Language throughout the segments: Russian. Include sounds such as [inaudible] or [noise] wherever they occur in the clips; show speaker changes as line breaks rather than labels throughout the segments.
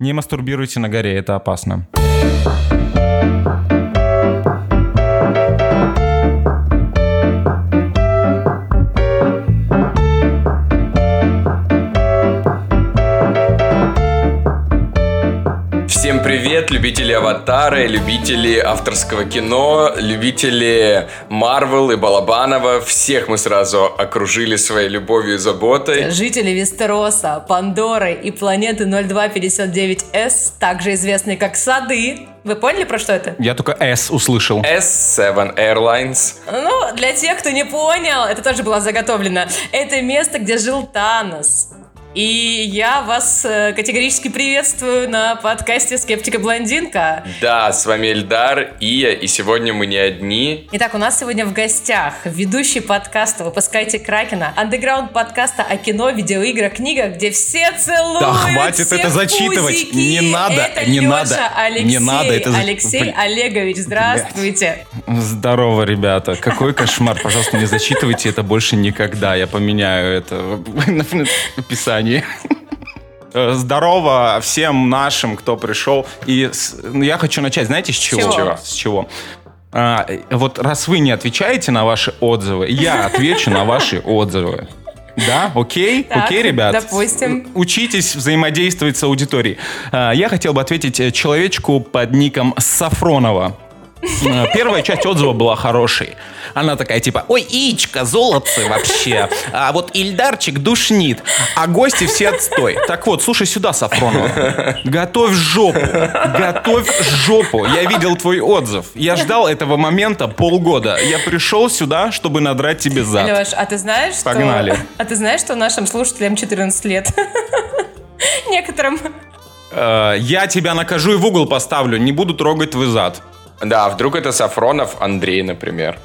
Не мастурбируйте на горе, это опасно.
Привет, любители Аватара, любители авторского кино, любители Марвел и Балабанова. Всех мы сразу окружили своей любовью и заботой.
Жители Вестероса, Пандоры и планеты 0259S, также известные как Сады. Вы поняли, про что это?
Я только S услышал.
S7 Airlines.
Ну, для тех, кто не понял, это тоже было заготовлено. Это место, где жил Танос. И я вас э, категорически приветствую на подкасте «Скептика Блондинка».
Да, с вами Эльдар, Ия, и сегодня мы не одни.
Итак, у нас сегодня в гостях ведущий подкаста «Выпускайте Кракена», андеграунд подкаста о кино, видеоиграх, книгах, где все целуют
Да хватит это зачитывать.
пузики.
Не надо,
это
не
Лёша
надо,
Алексей,
не надо это за-
Алексей
Блин.
Олегович, здравствуйте.
Здорово, ребята. Какой кошмар. Пожалуйста, не зачитывайте это больше никогда. Я поменяю это в [laughs] описании. Э, Здорово всем нашим, кто пришел. И с- ну, я хочу начать, знаете, с чего?
С чего?
С чего? А, вот раз вы не отвечаете на ваши отзывы, я отвечу на ваши отзывы. Да, окей,
Так,
окей, ребят.
допустим.
Учитесь взаимодействовать с аудиторией. А, Я хотел бы ответить э, человечку под ником Сафронова. Э, Первая часть отзыва была хорошей. Она такая типа, ой, Ичка, золотцы вообще. А вот Ильдарчик душнит, а гости все отстой. Так вот, слушай сюда, Сафронова. Готовь жопу. Готовь жопу. Я видел твой отзыв. Я ждал этого момента полгода. Я пришел сюда, чтобы надрать тебе зад.
Леш, а ты знаешь, что...
Погнали.
А ты знаешь, что нашим слушателям 14 лет? Некоторым.
Э, Я тебя накажу и в угол поставлю. Не буду трогать твой зад.
Да, а вдруг это Сафронов Андрей, например.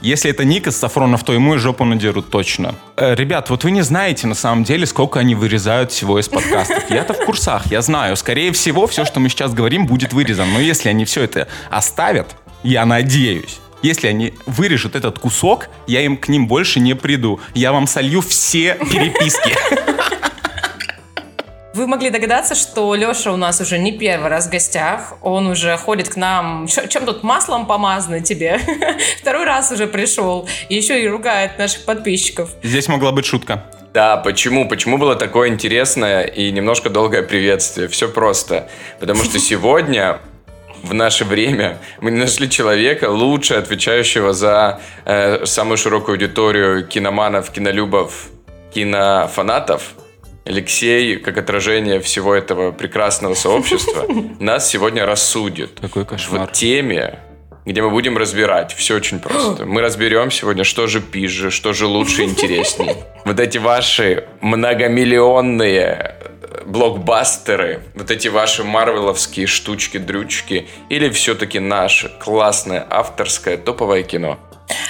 Если это Ник из Сафронов, то ему и жопу надерут точно. Э, ребят, вот вы не знаете на самом деле, сколько они вырезают всего из подкастов. Я-то в курсах, я знаю. Скорее всего, все, что мы сейчас говорим, будет вырезано. Но если они все это оставят, я надеюсь, если они вырежут этот кусок, я им к ним больше не приду. Я вам солью все переписки.
Вы могли догадаться, что Леша у нас уже не первый раз в гостях. Он уже ходит к нам. Чем тут маслом помазано тебе? [laughs] Второй раз уже пришел. И еще и ругает наших подписчиков.
Здесь могла быть шутка.
Да, почему? Почему было такое интересное и немножко долгое приветствие? Все просто. Потому что сегодня в наше время мы не нашли человека, лучше отвечающего за э, самую широкую аудиторию киноманов, кинолюбов, кинофанатов. Алексей, как отражение всего этого прекрасного сообщества, [laughs] нас сегодня рассудит
Какой кошмар.
в теме, где мы будем разбирать. Все очень [gasps] просто. Мы разберем сегодня, что же пизже, что же лучше и интересней. [laughs] Вот эти ваши многомиллионные блокбастеры, вот эти ваши марвеловские штучки-дрючки, или все-таки наше классное авторское топовое кино.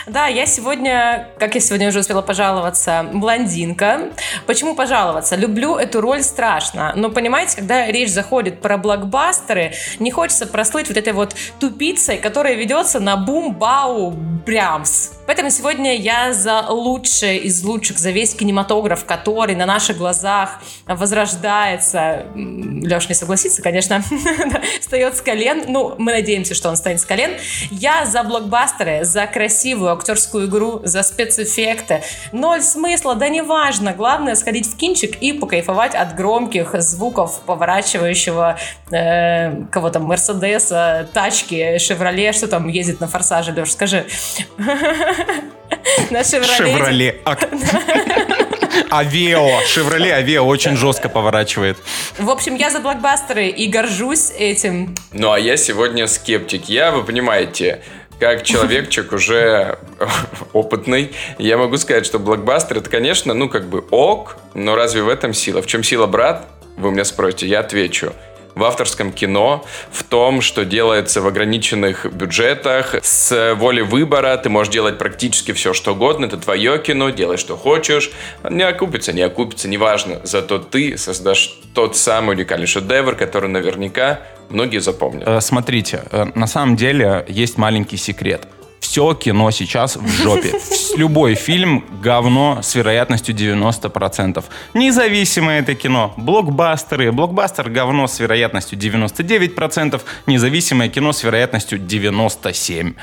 Да, я сегодня, как я сегодня уже успела пожаловаться, блондинка. Почему пожаловаться? Люблю эту роль страшно. Но понимаете, когда речь заходит про блокбастеры, не хочется прослыть вот этой вот тупицей, которая ведется на бум-бау-брямс. Поэтому сегодня я за лучшее из лучших, за весь кинематограф, который на наших глазах возрождается. Леш не согласится, конечно, [laughs] встает с колен. Ну, мы надеемся, что он станет с колен. Я за блокбастеры, за красивую актерскую игру, за спецэффекты. Ноль смысла, да неважно. Главное сходить в кинчик и покайфовать от громких звуков поворачивающего э, кого там, Мерседеса, тачки, Шевроле, что там ездит на форсаже, Леш, скажи. [laughs] На Шевроле.
Шевроле. Ак- [laughs] Авео. Шевроле Авео очень жестко поворачивает.
В общем, я за блокбастеры и горжусь этим.
Ну, а я сегодня скептик. Я, вы понимаете, как человечек [laughs] уже опытный, я могу сказать, что блокбастер это, конечно, ну, как бы ок, но разве в этом сила? В чем сила, брат? Вы меня спросите, я отвечу. В авторском кино, в том, что делается в ограниченных бюджетах, с волей выбора, ты можешь делать практически все, что угодно, это твое кино, делай, что хочешь, не окупится, не окупится, неважно, зато ты создашь тот самый уникальный шедевр, который наверняка многие запомнят.
Э, Смотрите, э, на самом деле есть маленький секрет. Все кино сейчас в жопе. Любой фильм — говно с вероятностью 90%. Независимое это кино. Блокбастеры. Блокбастер — говно с вероятностью 99%. Независимое кино с вероятностью 97%.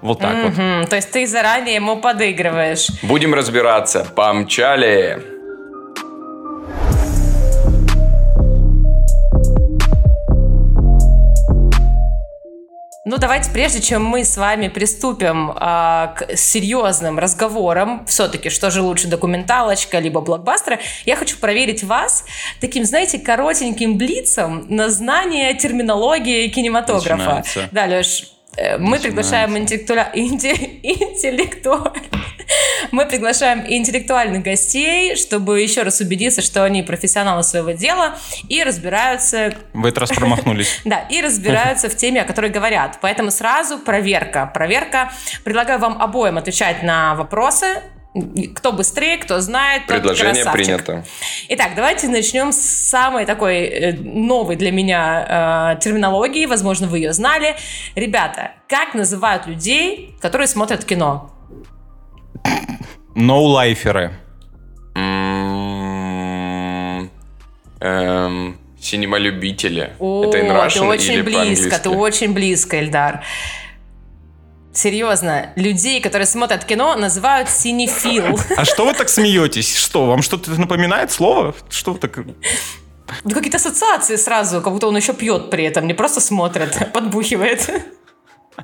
Вот так вот.
Мгм, то есть ты заранее ему подыгрываешь.
Будем разбираться. Помчали.
Ну, давайте, прежде чем мы с вами приступим а, к серьезным разговорам, все-таки, что же лучше, документалочка либо блокбастер, я хочу проверить вас таким, знаете, коротеньким блицом на знание терминологии кинематографа.
Начинается.
Да, Леш, э, мы
Начинается.
приглашаем [laughs] интеллектуаля- инте- интеллектуаль- Мы приглашаем интеллектуальных гостей, чтобы еще раз убедиться, что они профессионалы своего дела и разбираются
В этот раз промахнулись. [laughs]
да, и разбираются в теме, о которой говорят. Поэтому сразу проверка. Проверка. Предлагаю вам обоим отвечать на вопросы. Кто быстрее, кто знает, тот
Предложение
красавчик.
принято.
Итак, давайте начнем с самой такой э, новой для меня э, терминологии. Возможно, вы ее знали. Ребята, как называют людей, которые смотрят кино?
Ноулайферы.
М, эм, Синемалюбители.
О,
Это in Russian
ты очень близко, ты очень близко, Эльдар. Серьезно, людей, которые смотрят кино, называют синефил.
А что вы так смеетесь? Что, вам что-то напоминает слово? Что вы так...
Ну, какие-то ассоциации сразу, как будто он еще пьет при этом, не просто смотрит, а [laughs] подбухивает.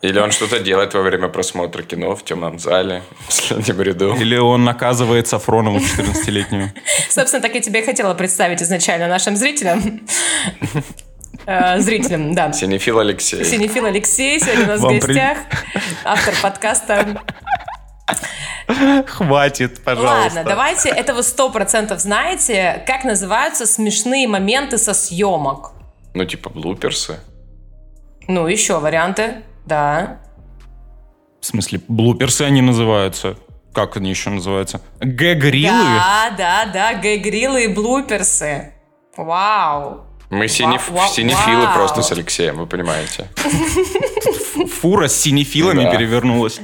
Или он что-то делает во время просмотра кино в темном зале, [laughs] в последнем ряду.
Или он наказывает Сафронову 14-летнюю?
Собственно, так я тебе и хотела представить изначально нашим зрителям. Э, Зрителям, да.
Синефил Алексей.
Синефил Алексей сегодня у нас в
при-
гостях. Автор подкаста.
Хватит, пожалуйста.
Ладно, давайте, это вы сто процентов знаете, как называются смешные моменты со съемок.
Ну, типа блуперсы.
Ну, еще варианты. Да.
В смысле, блуперсы они называются? Как они еще называются? Г-грилы?
Да, да, да, гей-гриллы и блуперсы. Вау.
Мы синеф-
вау,
синефилы
вау.
просто с Алексеем, вы понимаете.
Фура с синефилами
Да.
перевернулась.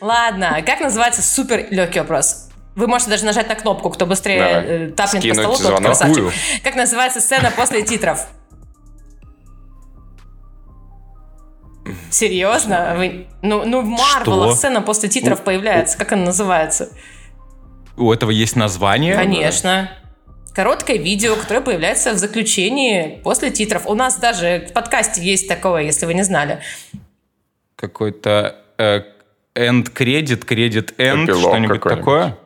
Ладно, как называется супер легкий вопрос? Вы можете даже нажать на кнопку, кто быстрее
Давай.
э, тапнет по
Скинуть
столу, тот красавчик. Как называется сцена после титров? Серьезно? Вы... Ну, ну, в Марвел
Что?
сцена после титров появляется. Как она называется?
У этого есть название?
Конечно. Короткое видео, которое появляется в заключении после титров. У нас даже в подкасте есть такое, если вы не знали.
Какой-то э, end credit, credit end, что-нибудь такое?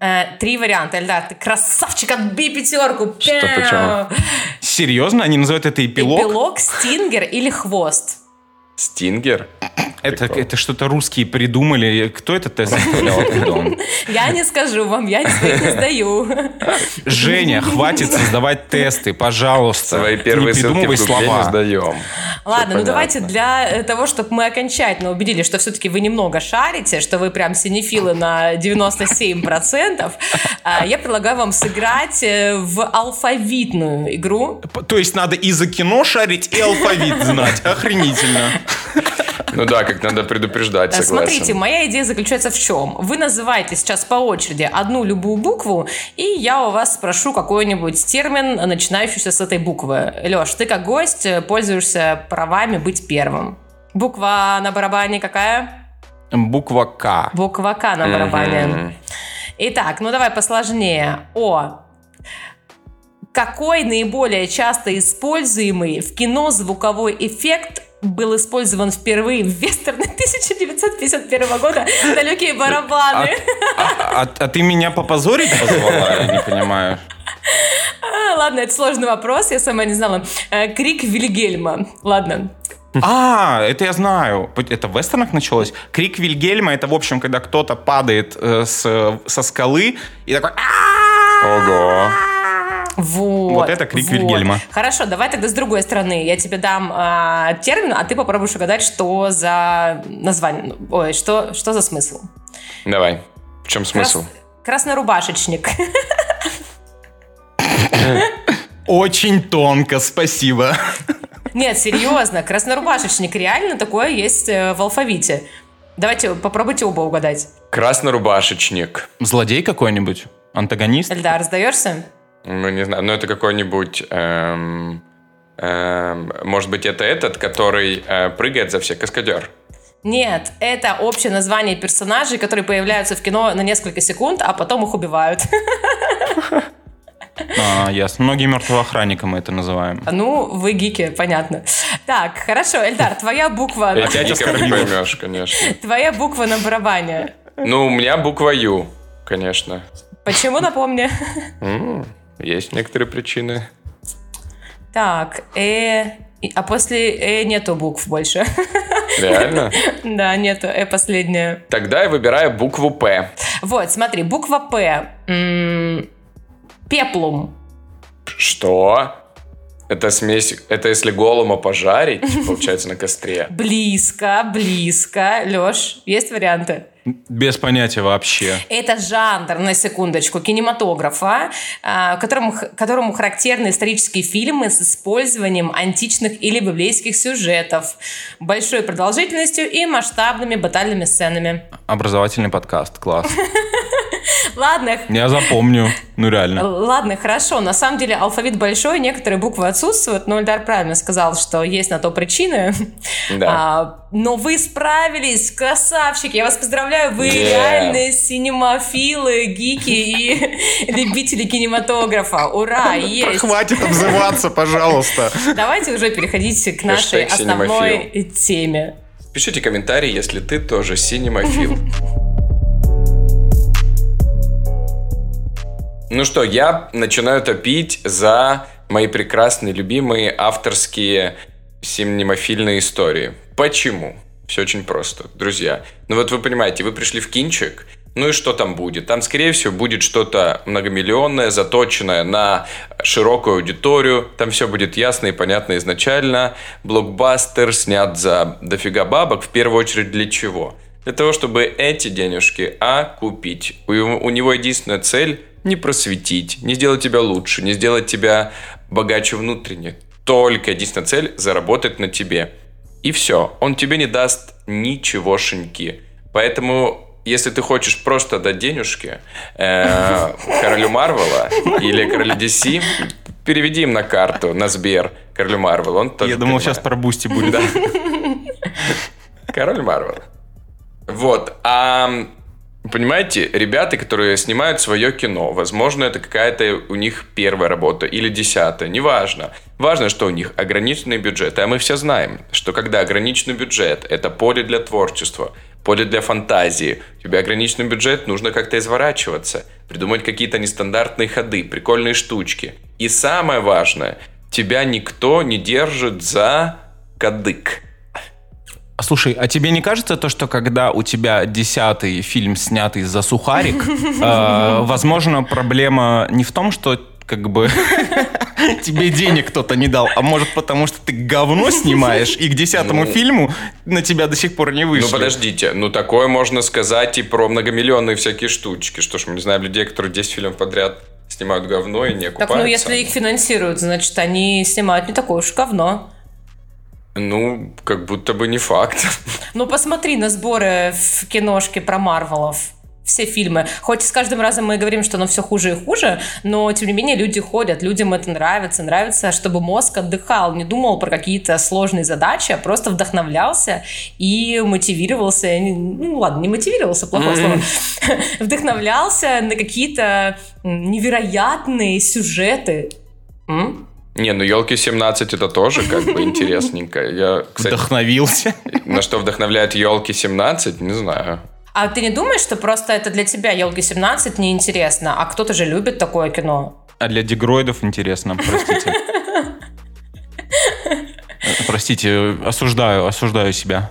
Э, три варианта. Эльдар, ты красавчик, отбей пятерку.
Что, почему?
Серьезно? Они называют это эпилог?
Эпилог, стингер или хвост?
Стингер?
Это,
Прикол.
это что-то русские придумали. Кто это тест он?
Я не скажу вам, я своих не сдаю.
Женя, хватит создавать тесты, пожалуйста.
Свои первые
не
ссылки в не
слова.
сдаем.
Ладно, ну давайте для э, того, чтобы мы окончательно убедились, что все-таки вы немного шарите, что вы прям синефилы на 97%, а, я предлагаю вам сыграть э, в алфавитную игру.
То есть надо и за кино шарить, и алфавит знать. Охренительно.
Ну да, как надо предупреждать,
Э,
согласен.
Смотрите, моя идея заключается в чем? Вы называете сейчас по очереди одну любую букву, и я у вас спрошу какой-нибудь термин, начинающийся с этой буквы. Леш, ты как гость э, пользуешься правами быть первым. Буква на барабане какая?
Буква К.
Буква К на барабане.
Мгм.
Итак, ну давай посложнее. О. Какой наиболее часто используемый в кино звуковой эффект был использован впервые в вестерне 1951 года «Далекие барабаны».
А, а- а ты меня попозорить позвала? Я не понимаю.
А, ладно, это сложный вопрос, я сама не знала. Э, Крик Вильгельма. Ладно.
А, это я знаю. Это в вестернах началось? Крик Вильгельма, это, в общем, когда кто-то падает э, с- со скалы и такой... «А-а-а!»
Ого.
Вот.
Вот это крик
вот.
Вильгельма.
Хорошо, давай тогда с другой стороны. Я тебе дам а, термин, а ты попробуешь угадать, что за название. Ой, что, что за смысл?
Давай. В чем смысл?
Крас- Краснорубашечник.
Очень тонко, спасибо.
Нет, серьезно, краснорубашечник реально такое есть э, в алфавите. Давайте попробуйте оба угадать.
Краснорубашечник.
Злодей какой-нибудь? Антагонист?
Эльдар, сдаешься?
Ну, не знаю, но это какой-нибудь... эм, эм, может быть, это этот, который э, прыгает за всех, каскадер.
Нет, это общее название персонажей, которые появляются в кино на несколько секунд, а потом их убивают. [laughs]
А, ясно. Многие мертвого охранника мы это называем.
Ну, вы гики, понятно. Так, хорошо, Эльдар, твоя буква...
Опять
никак не поймешь, конечно.
Твоя буква на барабане.
Ну, у меня буква Ю, конечно.
Почему, напомни?
Есть некоторые причины.
Так, э... А после э нету букв больше.
Реально? [laughs]
Да, нету, э последняя.
Тогда я выбираю букву П.
Вот, смотри, буква П. Пеплум.
Что? Это смесь, это если голума пожарить, получается, на костре. [laughs]
Близко, близко. Леш, есть варианты?
Без понятия вообще.
Это жанр, на секундочку, кинематографа, а, которому, которому характерны исторические фильмы с использованием античных или библейских сюжетов, большой продолжительностью и масштабными батальными сценами.
Образовательный подкаст, класс. [laughs]
Ладно,
Я запомню. Ну реально.
Ладно, хорошо. На самом деле алфавит большой, некоторые буквы отсутствуют, но Эльдар правильно сказал, что есть на то причины.
Да.
А, но вы справились, красавчики. Я вас поздравляю, вы
Yeah.
реальные синемофилы, гики и [laughs] любители кинематографа. Ура, [laughs] есть.
Хватит обзываться, пожалуйста.
Давайте уже переходите к нашей основной теме.
Пишите комментарии, если ты тоже синемофил. [laughs] Ну что, я начинаю топить за мои прекрасные, любимые авторские синемофильные истории. Почему? Все очень просто, друзья. Ну вот вы понимаете, вы пришли в кинчик, ну и что там будет? Там, скорее всего, будет что-то многомиллионное, заточенное на широкую аудиторию. Там все будет ясно и понятно изначально. Блокбастер снят за дофига бабок. В первую очередь для чего? Для того, чтобы эти денежки окупить. У, его- у него единственная цель не просветить, не сделать тебя лучше, не сделать тебя богаче внутренне. Только единственная цель – заработать на тебе. И все. Он тебе не даст ничегошеньки. Поэтому, если ты хочешь просто дать денежки э, королю Марвела или королю DC, переведи им на карту, на Сбер королю Марвел. Он тоже
Я думал,
понимает.
сейчас про Boosty будет.
Да. Король Марвел. Вот. А понимаете, ребята, которые снимают свое кино, возможно, это какая-то у них первая работа или десятая, неважно. Важно, что у них ограниченный бюджет. А мы все знаем, что когда ограниченный бюджет – это поле для творчества, поле для фантазии, у тебя ограниченный бюджет, нужно как-то изворачиваться, придумать какие-то нестандартные ходы, прикольные штучки. И самое важное, тебя никто не держит за кадык.
А Слушай, а тебе не кажется то, что когда у тебя десятый фильм снятый за сухарик, [laughs] э, возможно, проблема не в том, что как бы [laughs] тебе денег кто-то не дал, а может потому, что ты говно [laughs] снимаешь, и к десятому
Ну.
фильму на тебя до сих пор не вышли.
Ну подождите, ну такое можно сказать и про многомиллионные всякие штучки. Что ж, мы не знаем людей, которые 10 фильмов подряд снимают говно и не
Так,
окупаются.
ну, если их финансируют, значит, они снимают не такое уж говно.
Ну, как будто бы не факт. [laughs]
Ну, посмотри на сборы в киношке про Марвелов. Все фильмы. Хоть с каждым разом мы говорим, что оно все хуже и хуже, но тем не менее люди ходят, людям это нравится. Нравится, чтобы мозг отдыхал, не думал про какие-то сложные задачи, а просто вдохновлялся и мотивировался. Ну ладно, не мотивировался, плохое слово. [laughs] Вдохновлялся на какие-то невероятные сюжеты. М?
Не, ну елки 17 это тоже как бы интересненько. Я, кстати,
Вдохновился.
на что вдохновляет елки 17, не знаю.
А ты не думаешь, что просто это для тебя елки 17 неинтересно, а кто-то же любит такое кино?
А для дегроидов интересно, простите. [laughs] Простите, осуждаю, осуждаю себя.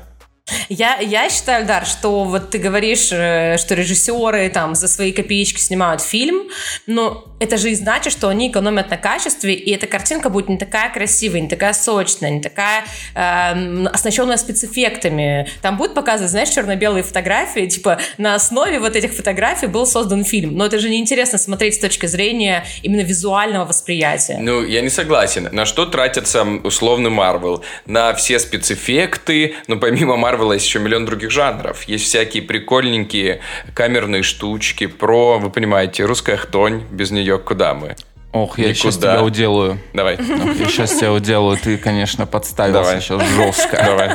Я, я считаю, Дар, что вот ты говоришь, э, что режиссеры там за свои копеечки снимают фильм, но это же и значит, что они экономят на качестве, и эта картинка будет не такая красивая, не такая сочная, не такая эм, оснащенная спецэффектами. Там будут показывать, знаешь, черно-белые фотографии, типа на основе вот этих фотографий был создан фильм. Но это же неинтересно смотреть с точки зрения именно визуального восприятия.
Ну, я не согласен. На что тратится м, условный Марвел? На все спецэффекты, но помимо Марвела придумывалось еще миллион других жанров. Есть всякие прикольненькие камерные штучки про, вы понимаете, русская хтонь, без нее куда мы?
Ох, я
Никуда.
сейчас тебя уделаю.
Давай.
Ох, я сейчас тебя уделаю. Ты, конечно, подставился
Давай.
сейчас жестко.
Давай.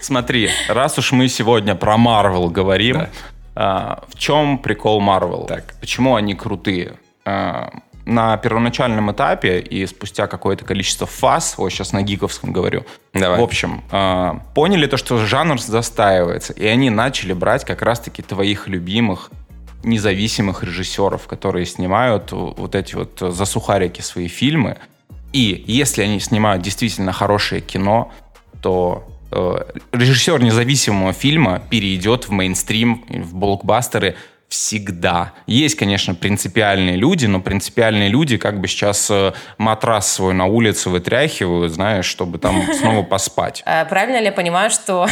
Смотри, раз уж мы сегодня про Марвел говорим,
Да.
а, в чем прикол Марвел?
Так.
Почему они крутые? А, на первоначальном этапе и спустя какое-то количество фаз, вот сейчас на гиковском говорю,
Давай.
в общем, а, поняли то, что жанр застаивается, и они начали брать как раз-таки твоих любимых независимых режиссеров, которые снимают вот эти вот засухарики свои фильмы. И если они снимают действительно хорошее кино, то э, режиссер независимого фильма перейдет в мейнстрим, в блокбастеры всегда. Есть, конечно, принципиальные люди, но принципиальные люди как бы сейчас э, матрас свой на улице вытряхивают, знаешь, чтобы там [laughs] снова поспать.
Э, Правильно ли я понимаю, что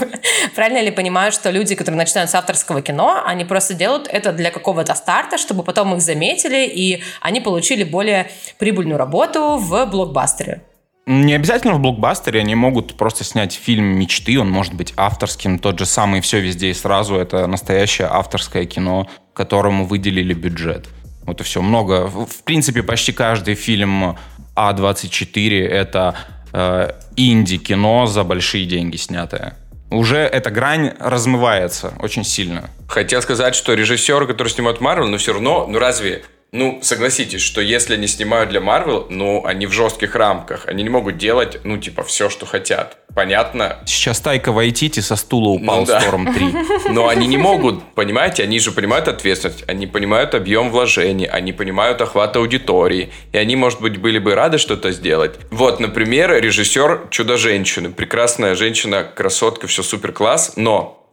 [laughs] правильно ли я понимаю, что люди, которые начинают с авторского кино, они просто делают это для какого-то старта, чтобы потом их заметили и они получили более прибыльную работу в блокбастере?
Не обязательно в блокбастере, они могут просто снять фильм мечты, он может быть авторским, тот же самый «Все везде и сразу» — это настоящее авторское кино, которому выделили бюджет. Вот и все, много. В принципе, почти каждый фильм А24 — это э, инди-кино за большие деньги снятое. Уже эта грань размывается очень сильно.
Хотел сказать, что режиссеры, которые снимают Марвел, но все равно, ну разве... Ну, согласитесь, что если они снимают для Марвел, ну, они в жестких рамках. Они не могут делать, ну, типа, все, что хотят. Понятно?
Сейчас Тайка Вайтити со стула упал
Ну да.
Сторм 3.
Но они не могут, понимаете, они же понимают ответственность, они понимают объем вложений, они понимают охват аудитории, и они, может быть, были бы рады что-то сделать. Вот, например, режиссер «Чудо-женщины». Прекрасная женщина, красотка, все супер класс, но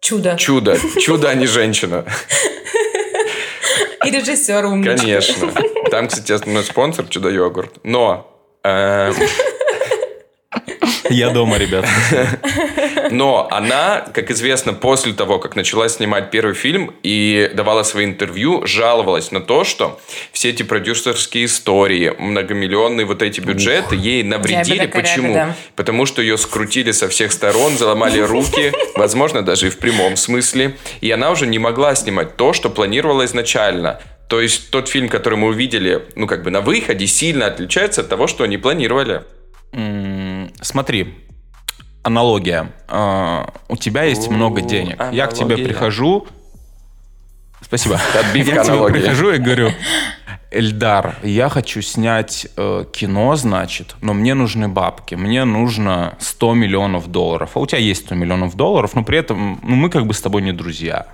Чудо.
чудо, чудо, а не женщина.
И режиссер умничка.
Конечно. Там, кстати, основной спонсор чудо-йогурт. Но э,
Я дома, ребят.
Но она, как известно, после того, как начала снимать первый фильм и давала свои интервью, жаловалась на то, что все эти продюсерские истории, многомиллионные вот эти бюджеты ей навредили. Почему?
да.
Потому что ее скрутили со всех сторон, заломали руки, возможно, даже и в прямом смысле. И она уже не могла снимать то, что планировала изначально. То есть тот фильм, который мы увидели, ну, как бы на выходе, сильно отличается от того, что они планировали.
Смотри, аналогия. А, У тебя есть много денег. Я к тебе прихожу. Спасибо.
Отбивка
Я к тебе прихожу и говорю, Эльдар, я хочу снять э, кино, значит, но мне нужны бабки. Мне нужно 100 миллионов долларов. А у тебя есть 100 миллионов долларов, но при этом ну, мы как бы с тобой не друзья.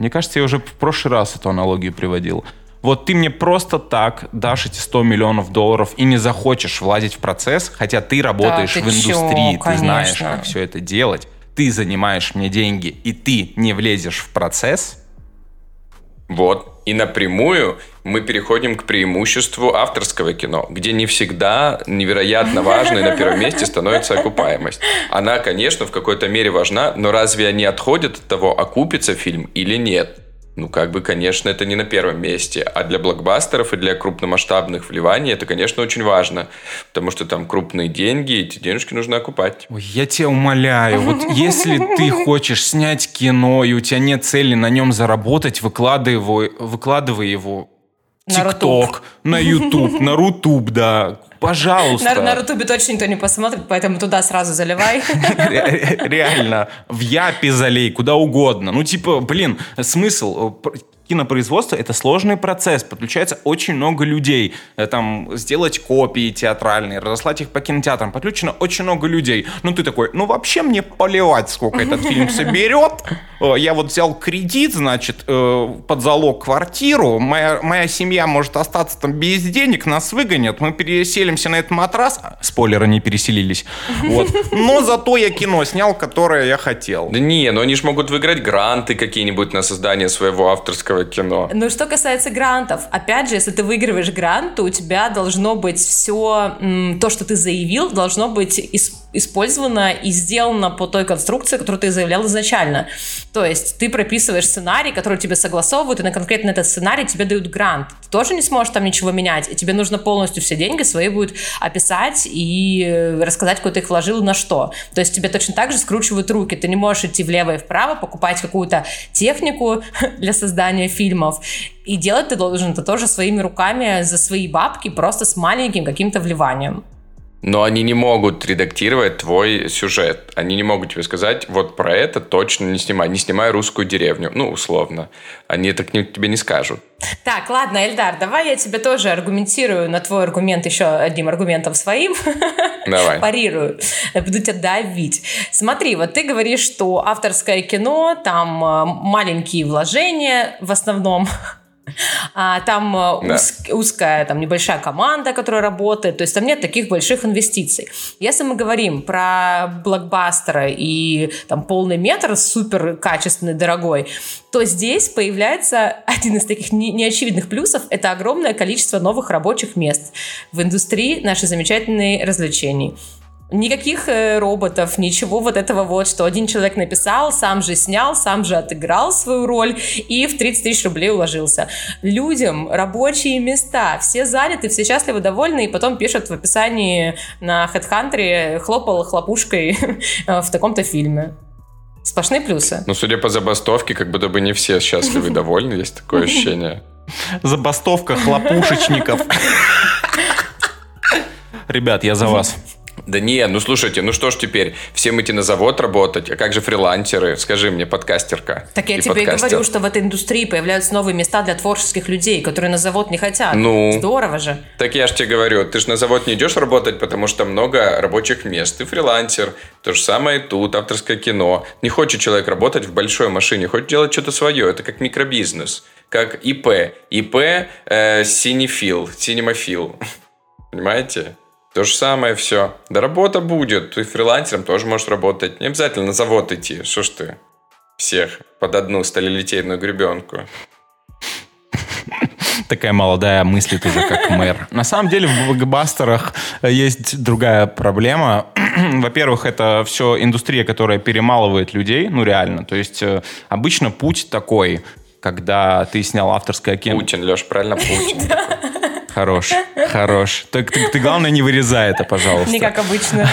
Мне кажется, я уже в прошлый раз эту аналогию приводил. Вот ты мне просто так дашь эти 100 миллионов долларов и не захочешь влазить в процесс, хотя ты работаешь
ты
в
чё,
индустрии, ты знаешь,
конечно.
как все это делать, ты занимаешь мне деньги, и ты не влезешь в процесс,
Вот. И напрямую мы переходим к преимуществу авторского кино, где не всегда невероятно важной на первом месте становится окупаемость. Она, конечно, в какой-то мере важна, но разве они отходят от того, окупится фильм или нет? Ну, как бы, конечно, это не на первом месте. А для блокбастеров и для крупномасштабных вливаний это, конечно, очень важно. Потому что там крупные деньги, и эти денежки нужно окупать.
Ой, я тебя умоляю, вот [laughs] если ты хочешь снять кино, и у тебя нет цели на нем заработать, выкладывай его, выкладывай его. ТикТок, на Ютуб, на Рутуб, да. Пожалуйста.
На, на Рутубе точно никто не посмотрит, поэтому туда сразу заливай. [laughs]
Ре- Реально. В Япе залей, куда угодно. Ну, типа, блин, смысл. Пр- Кинопроизводство — это сложный процесс. Подключается очень много людей. Э, Там сделать копии театральные, разослать их по кинотеатрам. Подключено очень много людей. Ну, ты такой, ну, вообще мне поливать, сколько этот фильм соберет. Э, Я вот взял кредит, значит, э, под залог квартиру. Моя, моя семья может остаться там без денег, нас выгонят. Мы переселимся на этот матрас. А, Спойлеры, не переселились. Вот. Но зато я кино снял, которое я хотел.
Да не, но они же могут выиграть гранты какие-нибудь на создание своего авторского кино.
Ну, что касается грантов, опять же, если ты выигрываешь грант, то у тебя должно быть все, то, что ты заявил, должно быть ис- использовано и сделано по той конструкции, которую ты заявлял изначально. То есть ты прописываешь сценарий, который тебе согласовывают, и на конкретно этот сценарий тебе дают грант. Ты тоже не сможешь там ничего менять, и тебе нужно полностью все деньги свои будет описать и рассказать, куда ты их вложил на что. То есть тебе точно так же скручивают руки. Ты не можешь идти влево и вправо, покупать какую-то технику [laughs] для создания фильмов. И делать ты должен это тоже своими руками за свои бабки, просто с маленьким каким-то вливанием.
Но они не могут редактировать твой сюжет. Они не могут тебе сказать, вот про это точно не снимай. Не снимай русскую деревню. Ну, условно. Они это к тебе не скажут.
Так, ладно, Эльдар, давай я тебе тоже аргументирую на твой аргумент еще одним аргументом своим. [laughs]
Давай.
Парирую. Буду тебя давить. Смотри, вот ты говоришь, что авторское кино, там э, маленькие вложения в основном, [laughs] а, там э, да. уз, узкая, там небольшая команда, которая работает, то есть там нет таких больших инвестиций. Если мы говорим про блокбастеры и там полный метр супер качественный, дорогой, то здесь появляется один из таких неочевидных плюсов – это огромное количество новых рабочих мест в индустрии наших замечательных развлечений. Никаких э, роботов, ничего вот этого вот, что один человек написал, сам же снял, сам же отыграл свою роль и в 30 тысяч рублей уложился. Людям рабочие места, все заняты, все счастливы, довольны, и потом пишут в описании на HeadHunter хлопал хлопушкой [laughs] в таком-то фильме. Сплошные плюсы.
Ну, судя по забастовке, как будто бы не все счастливы и [laughs] довольны, есть такое ощущение.
Забастовка хлопушечников. [laughs] Ребят, я за вас.
Да не, ну слушайте, ну что ж теперь, всем идти на завод работать, а как же фрилансеры? Скажи мне, подкастерка.
Так я и тебе подкастер. и говорю, что в этой индустрии появляются новые места для творческих людей, которые на завод не хотят. Ну, Здорово же.
Так я же тебе говорю, ты же на завод не идешь работать, потому что много рабочих мест. Ты фрилансер, то же самое и тут, авторское кино. Не хочет человек работать в большой машине, хочет делать что-то свое, это как микробизнес, как ИП. ИП э, синефил, синемофил. [laughs] Понимаете? То же самое все. Да работа будет. Ты фрилансером тоже можешь работать. Не обязательно на завод идти. Что ж ты всех под одну сталилитейную гребенку.
Такая молодая мыслит уже как мэр. На самом деле в блокбастерах есть другая проблема. [clears throat] Во-первых, это все индустрия, которая перемалывает людей, ну реально. То есть э, обычно путь такой, когда ты снял авторское кино.
Путин, Леш, правильно, [laughs] Путин.
Хорош, хорош. Так ты, ты главное не вырезай это, пожалуйста.
Не как обычно.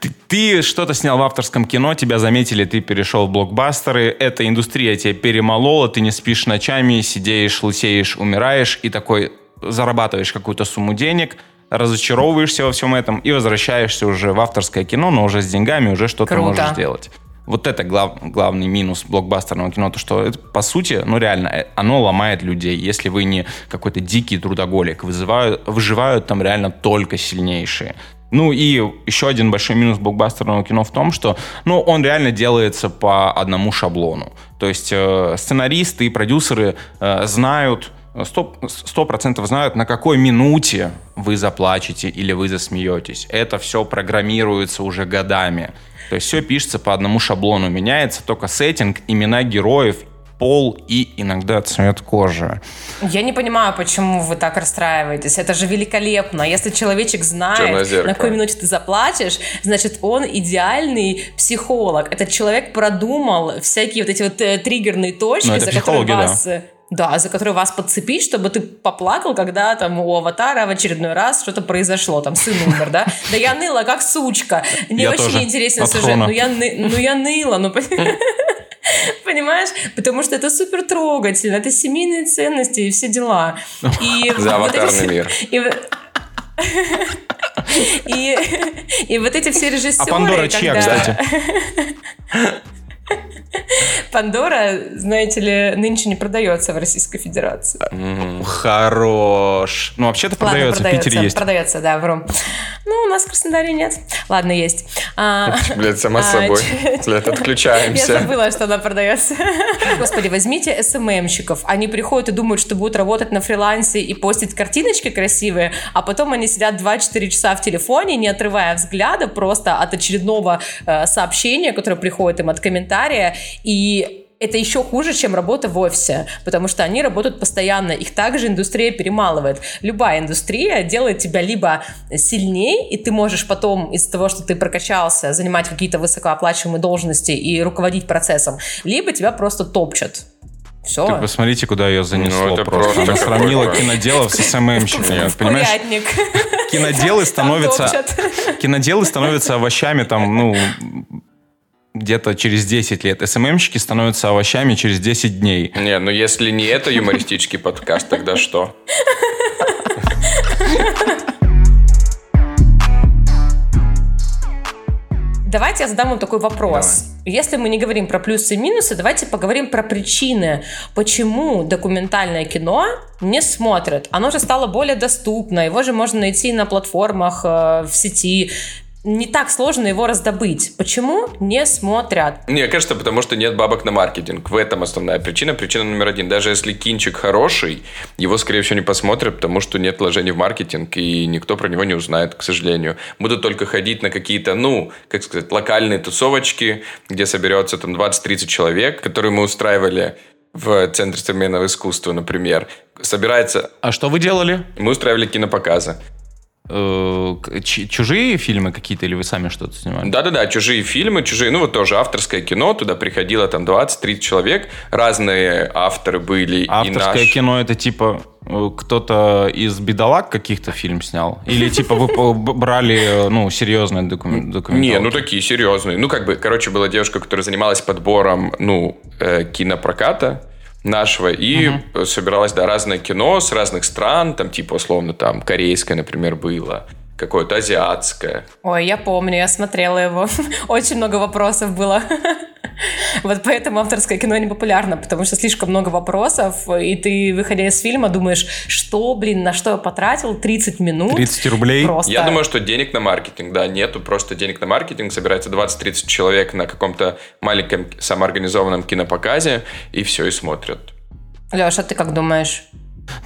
Ты, ты что-то снял в авторском кино, тебя заметили, ты перешел в блокбастеры, эта индустрия тебя перемолола, ты не спишь ночами, сидеешь, лысеешь, умираешь и такой зарабатываешь какую-то сумму денег, разочаровываешься во всем этом и возвращаешься уже в авторское кино, но уже с деньгами, уже что-то можешь делать. Вот это глав, главный минус блокбастерного кино, то что это, по сути, ну реально, э, оно ломает людей. Если вы не какой-то дикий трудоголик, вызывают, выживают там реально только сильнейшие. Ну и еще один большой минус блокбастерного кино в том, что ну, он реально делается по одному шаблону. То есть э, сценаристы и продюсеры э, знают, сто процентов знают, на какой минуте вы заплачете или вы засмеетесь. Это все программируется уже годами. То есть все пишется по одному шаблону, меняется только сеттинг, имена героев пол и иногда цвет кожи.
Я не понимаю, почему вы так расстраиваетесь. Это же великолепно. Если человечек знает, на какой минуте ты заплатишь, значит, он идеальный психолог. Этот человек продумал всякие вот эти вот э, триггерные точки,
ну, за которые вас...
Да. Да, за которые вас подцепить, чтобы ты поплакал, когда там у аватара в очередной раз что-то произошло, там сын умер, да? Да я ныла, как сучка. Мне очень тоже. интересен сюжет, но я, ну я ныла, ну [laughs] Понимаешь? Потому что это супер трогательно, это семейные ценности и все дела.
И [laughs] За аватарный мир.
И, [laughs] и вот эти все режиссеры... А
Пандора чья, кстати? [laughs]
Пандора, знаете ли, нынче не продается в Российской Федерации.
Хорош. Ну, вообще-то продается, в Питере есть.
Продается, да, вру. Ну, у нас в Краснодаре нет. Ладно, есть. А,
Блядь, сама а, собой. Блядь, отключаемся.
Я забыла, что она продается. Господи, возьмите СММщиков. Они приходят и думают, что будут работать на фрилансе и постить картиночки красивые, а потом они сидят 2-4 часа в телефоне, не отрывая взгляда просто от очередного э, сообщения, которое приходит им от комментария, и это еще хуже, чем работа в офисе, потому что они работают постоянно, их также индустрия перемалывает. Любая индустрия делает тебя либо сильнее, и ты можешь потом из-за того, что ты прокачался, занимать какие-то высокооплачиваемые должности и руководить процессом, либо тебя просто топчат. Все.
Ты посмотрите, куда ее занесло
Ну, это
просто.
просто
Она сравнила киноделов с СММщиками,
В
понимаешь?
курятник.
Киноделы становятся, киноделы становятся овощами там, ну, где-то через 10 лет. СММщики становятся овощами через 10 дней.
Не, ну если не это юмористический подкаст, тогда что?
Давайте я задам вам такой вопрос. Если мы не говорим про плюсы и минусы, давайте поговорим про причины, почему документальное кино не смотрят. Оно же стало более доступно, его же можно найти на платформах, э, в сети. Не так сложно его раздобыть. Почему не смотрят?
Мне кажется, потому что нет бабок на маркетинг. В этом основная причина. Причина номер один. Даже если кинчик хороший, его, скорее всего, не посмотрят, потому что нет вложений в маркетинг, и никто про него не узнает, к сожалению. Будут только ходить на какие-то, ну, как сказать, локальные тусовочки, где соберется там 20-30 человек, которые мы устраивали в Центре современного искусства, например. Собирается...
А что вы делали?
Мы устраивали кинопоказы.
Э, Чужие фильмы какие-то или вы сами что-то снимали?
Да-да-да, чужие фильмы, чужие, ну вот тоже авторское кино, туда приходило там 20-30 человек, разные авторы были. и
Авторское
наш.
кино это типа э, кто-то из бедолаг каких-то фильм снял? Или типа вы брали, э, ну, серьезные докумен- документалки?
Не, ну такие серьезные. Ну, как бы, короче, была девушка, которая занималась подбором, ну, э, кинопроката нашего, и э, собиралась, да, разное кино с разных стран, там, типа, условно, там, корейское, например, было, какое-то азиатское.
Ой, я помню, я смотрела его. [laughs] Очень много вопросов было. [laughs] Вот поэтому авторское кино не популярно, потому что слишком много вопросов, и ты, выходя из фильма, думаешь, что, блин, на что я потратил 30 минут?
30 рублей?
Просто.
Я думаю, что денег на маркетинг, да, нету просто денег на маркетинг. Собирается 20-30 человек на каком-то маленьком самоорганизованном кинопоказе, и все, и смотрят.
Леша, ты как думаешь?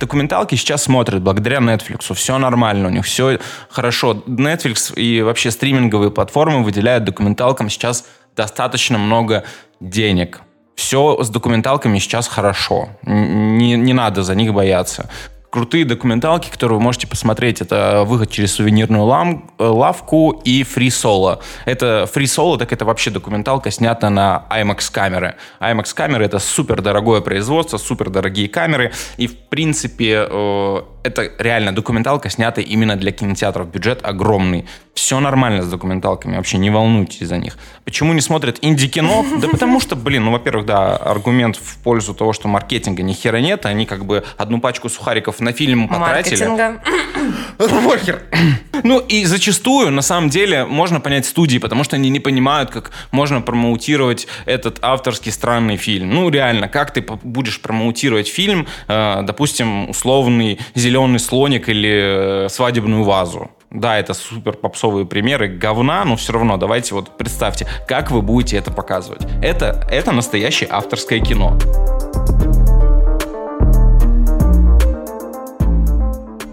Документалки сейчас смотрят благодаря Netflix. Все нормально, у них все хорошо. Netflix и вообще стриминговые платформы выделяют документалкам сейчас достаточно много денег. Все с документалками сейчас хорошо. Не, не надо за них бояться. Крутые документалки, которые вы можете посмотреть, это выход через сувенирную лам- лавку и Free Solo. Это Free Solo, так это вообще документалка, снята на IMAX камеры. IMAX камеры это супер дорогое производство, супер дорогие камеры. И в принципе э, это реально документалка, снята именно для кинотеатров. Бюджет огромный. Все нормально с документалками, вообще не волнуйтесь за них. Почему не смотрят инди-кино? [laughs] Да потому что, блин, ну, во-первых, да, аргумент в пользу того, что маркетинга ни хера нет, они как бы одну пачку сухариков на фильм потратили.
Маркетинга. [coughs]
Похер. [coughs] Ну и зачастую, на самом деле, можно понять студии, потому что они не понимают, как можно промоутировать этот авторский странный фильм. Ну реально, как ты будешь промоутировать фильм, э, допустим, условный зеленый слоник или э, свадебную вазу. Да, это супер попсовые примеры говна, но все равно давайте вот представьте, как вы будете это показывать. Это, это настоящее авторское кино.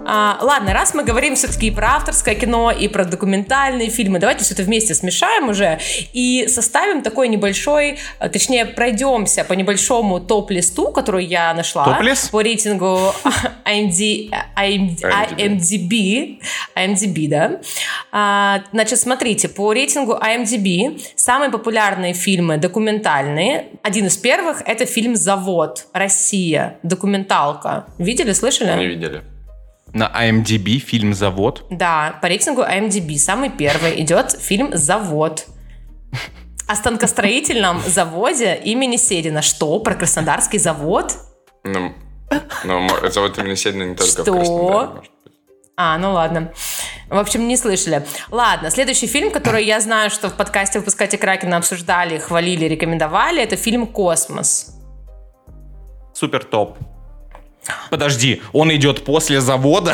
А, ладно, раз мы говорим все-таки и про авторское кино, и про документальные фильмы, давайте все это вместе смешаем уже и составим такой небольшой, а, точнее, пройдемся по небольшому топ-листу, который я нашла.
Топ-лист?
По рейтингу [laughs] IMD, IMD, IMDb. IMDb, да. А, значит, смотрите, по рейтингу IMDb самые популярные фильмы документальные. Один из первых — это фильм «Завод. Россия». Документалка. Видели, слышали?
Не видели.
На IMDb фильм «Завод».
Да, по рейтингу IMDb самый первый идет фильм «Завод». О станкостроительном заводе имени Седина. Что? Про Краснодарский завод?
Ну, ну, завод имени Седина не только в
Что?
Краснодаре, может быть.
А, ну ладно. В общем, не слышали. Ладно, следующий фильм, который я знаю, что в подкасте «Выпускайте Кракена» обсуждали, хвалили, рекомендовали, это фильм «Космос».
Супер топ. Подожди, он идет после завода?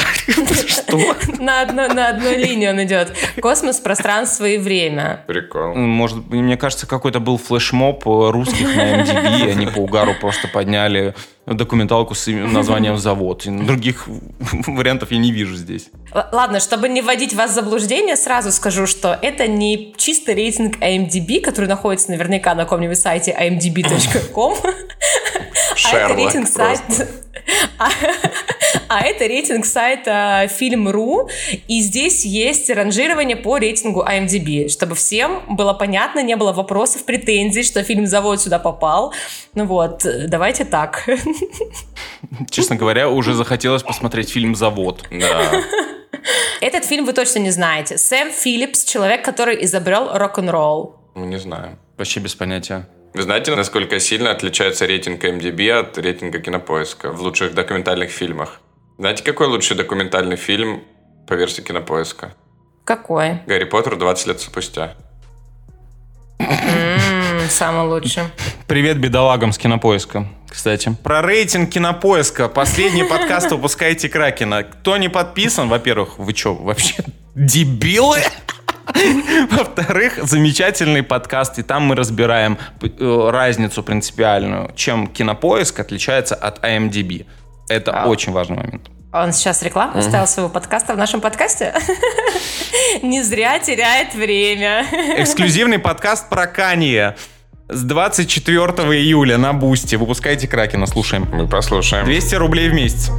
Что?
На одной, на одной линии он идет. Космос, пространство и время.
Прикол.
Может, мне кажется, какой-то был флешмоб русских на IMDb, и они по угару просто подняли документалку с названием «Завод». И Других [laughs] вариантов я не вижу здесь.
Л- Ладно, чтобы не вводить вас в заблуждение, сразу скажу, что это не чистый рейтинг IMDb, который находится наверняка на каком-нибудь сайте imdb.com, [laughs] а это
Шерлок
рейтинг сайта... А, а это рейтинг сайта Film.ru, и здесь есть ранжирование по рейтингу IMDb, чтобы всем было понятно, не было вопросов, претензий, что фильм «Завод» сюда попал. Ну вот, давайте так. [laughs]
Честно говоря, уже захотелось посмотреть фильм «Завод».
Да.
Этот фильм вы точно не знаете. Сэм Филлипс, человек, который изобрел рок-н-ролл.
Мы не знаем.
Вообще без понятия.
Вы знаете, насколько сильно отличается рейтинг MDB от рейтинга Кинопоиска в лучших документальных фильмах? Знаете, какой лучший документальный фильм по версии Кинопоиска?
Какой?
Гарри Поттер 20 лет спустя.
Самый лучший.
Привет бедолагам с Кинопоиска, кстати. Про рейтинг Кинопоиска. Последний подкаст «Выпускайте Кракена». Кто не подписан, во-первых, вы что, вообще дебилы? Во-вторых, замечательный подкаст, и там мы разбираем э, разницу принципиальную, чем Кинопоиск отличается от IMDb. Это
А.
очень важный момент.
Он сейчас рекламу ставил своего подкаста в нашем подкасте? [laughs] Не зря теряет время.
Эксклюзивный подкаст про Канье с 24 июля на Бусти. Выпускайте Кракена, слушаем.
Мы послушаем.
200 рублей в месяц.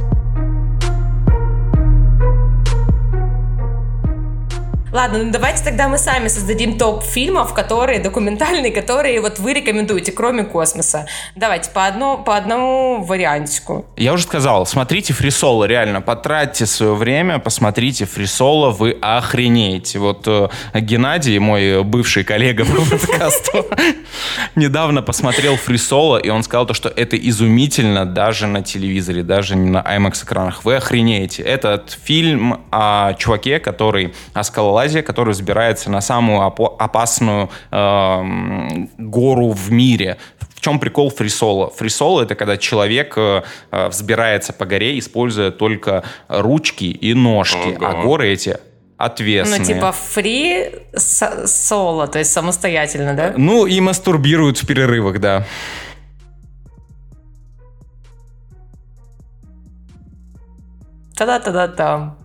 Ладно, ну давайте тогда мы сами создадим топ фильмов, которые документальные, которые вот вы рекомендуете, кроме космоса. Давайте по, одно, по одному вариантику.
Я уже сказал, смотрите фрисоло, реально, потратьте свое время, посмотрите фрисоло, вы охренеете. Вот э, Геннадий, мой бывший коллега по подкасту, [laughs] недавно посмотрел фрисоло, и он сказал то, что это изумительно даже на телевизоре, даже не на IMAX экранах. Вы охренеете. Этот фильм о чуваке, который, о скалолазе, который взбирается на самую опо- опасную эм, гору в мире. В чем прикол фрисола? Фрисола это когда человек э, э, взбирается по горе, используя только ручки и ножки,
Ого.
а горы эти отвесные.
Ну, типа фри со- соло, то есть самостоятельно, да?
Ну, и мастурбируют в перерывах, да.
Та-да-та-да-там.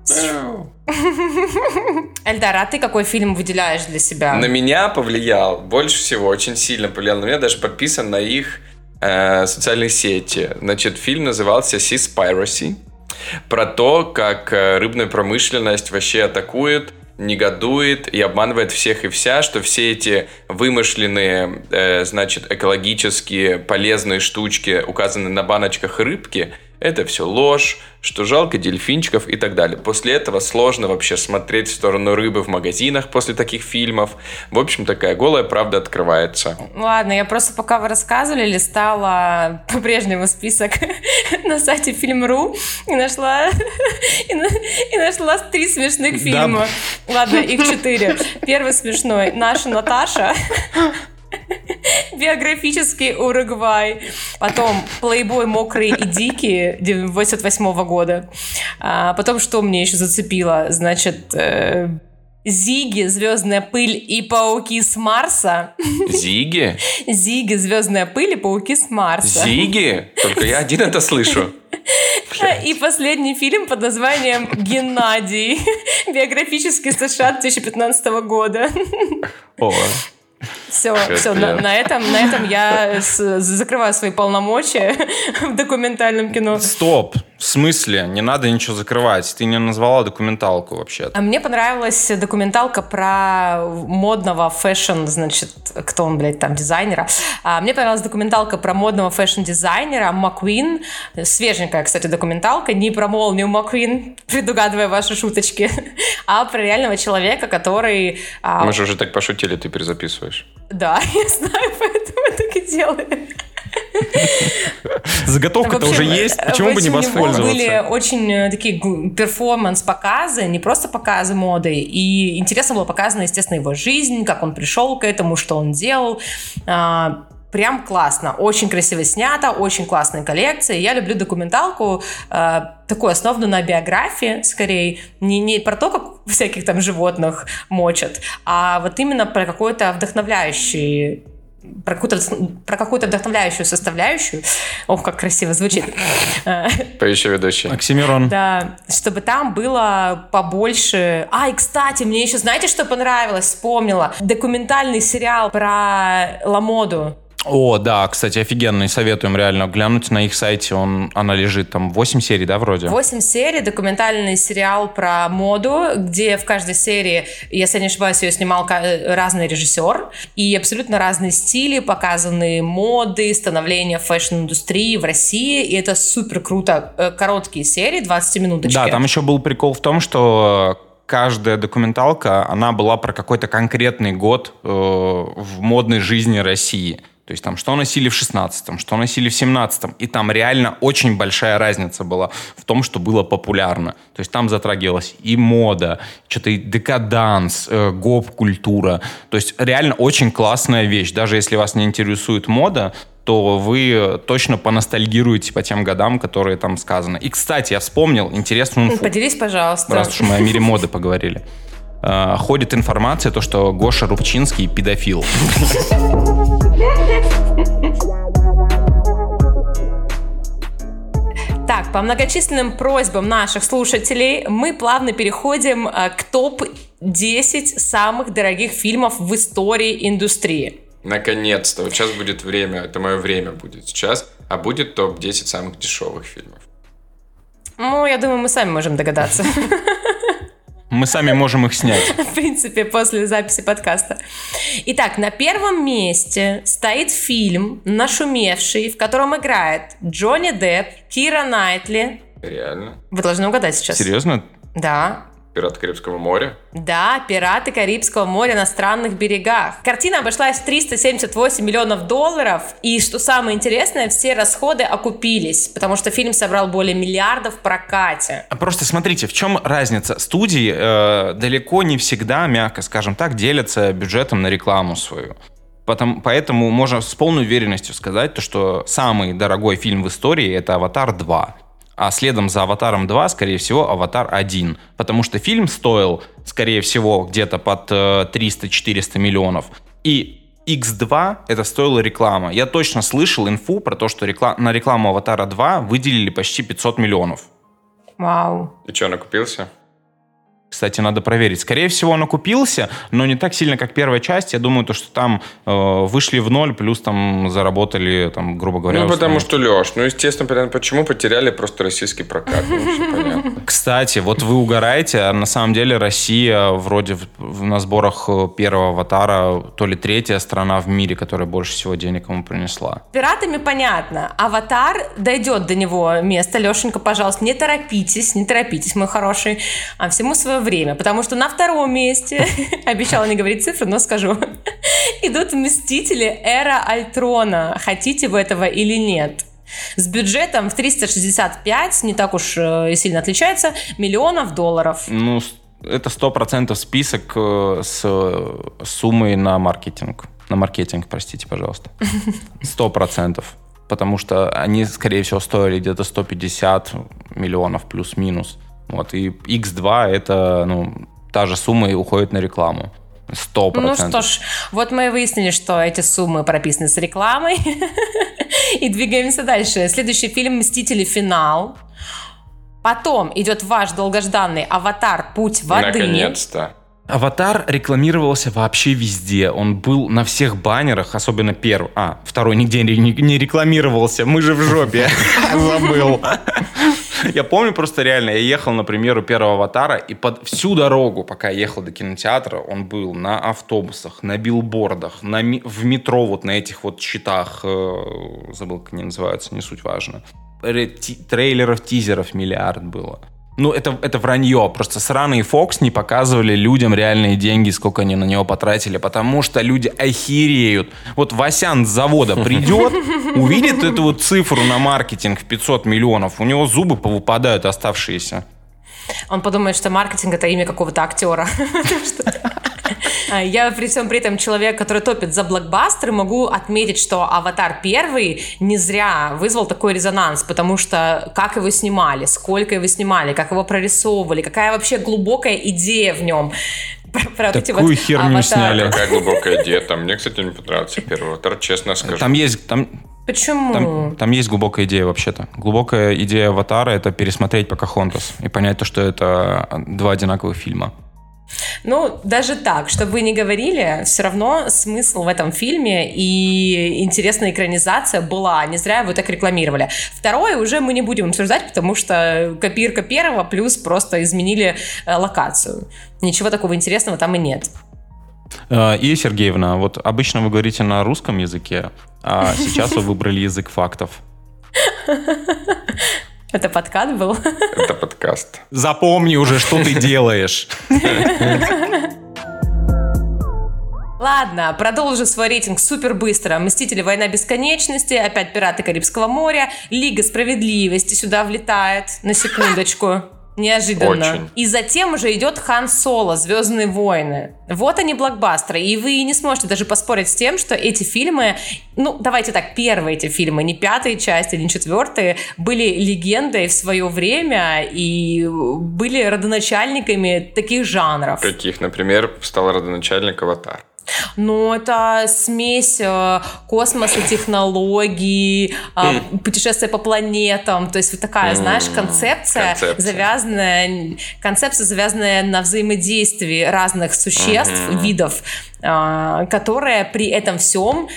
Эльдар, а ты какой фильм выделяешь для себя?
На меня повлиял, больше всего, очень сильно повлиял. На меня даже подписан на их э, социальные сети. Значит, фильм назывался Seaspiracy. Про то, как э, рыбная промышленность вообще атакует, негодует и обманывает всех и вся, что все эти вымышленные, э, значит, экологические полезные штучки, указанные на баночках рыбки, это все ложь, что жалко дельфинчиков и так далее. После этого сложно вообще смотреть в сторону рыбы в магазинах после таких фильмов. В общем, такая голая правда открывается.
Ладно, я просто пока вы рассказывали, листала [laughs] по-прежнему список [laughs] на сайте Фильм.ру и нашла, [laughs] и, на- и нашла три смешных фильма. Ладно, их четыре. Первый смешной. Наша Наташа. Биографический Уругвай. Потом «Плейбой мокрые и дикие» 88 года. А потом что мне еще зацепило? Значит, э, Зиги, Звездная пыль и пауки с Марса.
Зиги?
Зиги, Звездная пыль и пауки с Марса.
Зиги? Только я один это слышу.
И последний фильм под названием «Геннадий». Биографический США 2015 года.
О,
Все, все, на, на этом, на этом я с- закрываю свои полномочия [laughs] в документальном кино.
Стоп. В смысле? Не надо ничего закрывать. Ты не назвала документалку вообще.
А мне понравилась документалка про модного фэшн, значит, кто он, блядь, там, дизайнера. А мне понравилась документалка про модного фэшн-дизайнера Маквин. Свеженькая, кстати, документалка. Не про молнию Маквин, [laughs] предугадывая ваши шуточки, [laughs] а про реального человека, который... а,
Мы же уже так пошутили, ты перезаписываешь.
Да, [laughs] я знаю, поэтому я так и делаю. [laughs]
Заготовка-то уже есть. Почему бы не
него были
воспользоваться?
очень э, такие перформанс-показы, не просто показы моды. И интересно было показано, естественно, его жизнь, как он пришел к этому, что он делал. А, прям классно. Очень красиво снято, очень классные коллекции. Я люблю документалку, э, такую основанную на биографии, скорее. Не, не про то, как всяких там животных мочат, а вот именно про какой-то вдохновляющий про какую-то, про какую-то вдохновляющую составляющую. Ох, как красиво звучит.
Поющий ведущий.
Оксимирон.
Да, чтобы там было побольше... А, и, кстати, мне еще, знаете, что понравилось? Вспомнила. Документальный сериал про Ламоду.
О, да, кстати, офигенный, советуем реально глянуть на их сайте, он, она лежит там 8 серий, да, вроде?
8 серий, документальный сериал про моду, где в каждой серии, если я не ошибаюсь, ее снимал разный режиссер, и абсолютно разные стили, показаны моды, становление фэшн-индустрии в России, и это супер круто. Э, короткие серии, 20 минуточки.
Да, там еще был прикол в том, что каждая документалка, она была про какой-то конкретный год э, в модной жизни России. То есть там что носили в 16-м, что носили в 17-м. И там реально очень большая разница была в том, что было популярно. То есть там затрагивалась и мода, что-то и декаданс, э, гоп-культура. То есть реально очень классная вещь. Даже если вас не интересует мода, то вы точно поностальгируете по тем годам, которые там сказаны. И, кстати, я вспомнил интересную инфу.
Поделись, пожалуйста.
Раз уж мы о мире моды поговорили. Э, ходит информация, то, что Гоша Рубчинский педофил.
Так, по многочисленным просьбам наших слушателей мы плавно переходим э, к топ-10 самых дорогих фильмов в истории индустрии.
Наконец-то. Вот сейчас будет время, это мое время будет сейчас, а будет топ-10 самых дешевых фильмов.
Ну, я думаю, мы сами можем догадаться. [laughs]
Мы сами можем их снять. [laughs]
В принципе, после записи подкаста. Итак, на первом месте стоит фильм, нашумевший, в котором играет Джонни Депп, Кира Найтли.
Реально?
Вы должны угадать сейчас.
Серьезно?
Да.
«Пираты Карибского моря»?
Да, «Пираты Карибского моря на странных берегах». Картина обошлась в 378 миллионов долларов, и, что самое интересное, все расходы окупились, потому что фильм собрал более миллиардов в прокате.
А просто смотрите, в чем разница? Студии э, далеко не всегда, мягко скажем так, делятся бюджетом на рекламу свою. Потом, поэтому можно с полной уверенностью сказать, то, что самый дорогой фильм в истории это «Аватар 2» а следом за «Аватаром 2», скорее всего, «Аватар 1», потому что фильм стоил, скорее всего, где-то под 300-400 э, миллионов, и X2 это стоила реклама. Я точно слышал инфу про то, что реклам... на рекламу «Аватара 2» выделили почти 500 миллионов.
Вау.
И что, накупился?
Кстати, надо проверить. Скорее всего, он окупился, но не так сильно, как первая часть. Я думаю, то, что там э, вышли в ноль, плюс там заработали, там, грубо говоря...
Ну, потому что, Леш, ну, естественно, понятно, почему потеряли просто российский прокат. Ну,
Кстати, вот вы угораете, а на самом деле Россия вроде в, на сборах э, первого «Аватара» то ли третья страна в мире, которая больше всего денег ему принесла.
Пиратами понятно. «Аватар» дойдет до него место. Лешенька, пожалуйста, не торопитесь, не торопитесь, мой хороший. А всему свое время, потому что на втором месте, [laughs] обещала не говорить цифры, но скажу, [laughs] идут «Мстители. Эра Альтрона». Хотите вы этого или нет? С бюджетом в 365, не так уж э, сильно отличается, миллионов долларов.
Ну, это сто процентов список э, с суммой на маркетинг. На маркетинг, простите, пожалуйста. [laughs] Сто процентов. Потому что они, скорее всего, стоили где-то 150 миллионов плюс-минус. Вот, и X2 это, ну, та же сумма и уходит на рекламу. Сто
Ну что ж, вот мы и выяснили, что эти суммы прописаны с рекламой. [laughs] и двигаемся дальше. Следующий фильм «Мстители. Финал». Потом идет ваш долгожданный «Аватар. Путь воды».
Наконец-то.
Аватар рекламировался вообще везде. Он был на всех баннерах, особенно первый. А, второй нигде не рекламировался. Мы же в жопе. [laughs] Забыл. [laughs] Я помню просто реально, я ехал, например, у первого аватара, и под всю дорогу, пока я ехал до кинотеатра, он был на автобусах, на билбордах, на, в метро, вот на этих вот щитах, э, забыл, как они называются, не суть важно. Трейлеров, тизеров миллиард было. Ну, это, это вранье. Просто сраные Fox не показывали людям реальные деньги, сколько они на него потратили, потому что люди охереют. Вот Васян с завода [laughs] придет, увидит эту вот цифру на маркетинг в 500 миллионов, у него зубы повыпадают оставшиеся.
Он подумает, что маркетинг это имя какого-то актера. [laughs] [laughs] А, я при всем при этом человек, который топит за блокбастеры, могу отметить, что «Аватар» первый не зря вызвал такой резонанс, потому что как его снимали, сколько его снимали, как его прорисовывали, какая вообще глубокая идея в нем. [laughs]
Про Такую вот херню аватар. сняли.
Какая глубокая идея там. Мне, кстати, не понравился первый аватар, честно скажу.
Там есть... Там,
Почему?
Там, там есть глубокая идея вообще-то. Глубокая идея аватара — это пересмотреть Покахонтас и понять то, что это два одинаковых фильма.
Ну, даже так, чтобы вы не говорили, все равно смысл в этом фильме и интересная экранизация была. Не зря его так рекламировали. Второе уже мы не будем обсуждать, потому что копирка первого плюс просто изменили э, локацию. Ничего такого интересного там и нет.
Э, и, Сергеевна, вот обычно вы говорите на русском языке, а сейчас вы выбрали язык фактов. [laughs]
Это подкаст был?
Это подкаст.
Запомни уже, что ты делаешь.
Ладно, продолжу свой рейтинг супер быстро. Мстители Война бесконечности, опять Пираты Карибского моря, Лига справедливости сюда влетает, на секундочку. Неожиданно. Очень. И затем уже идет Хан Соло, Звездные войны. Вот они блокбастеры. И вы не сможете даже поспорить с тем, что эти фильмы, ну, давайте так, первые эти фильмы, не пятые части, не четвертые, были легендой в свое время и были родоначальниками таких жанров.
Каких, например, стал родоначальник «Аватар»?
Ну, это смесь э, космоса, технологий, э, путешествия по планетам. То есть вот такая, знаешь, концепция, концепция. завязанная, концепция, завязанная на взаимодействии разных существ, видов, э, которая при этом всем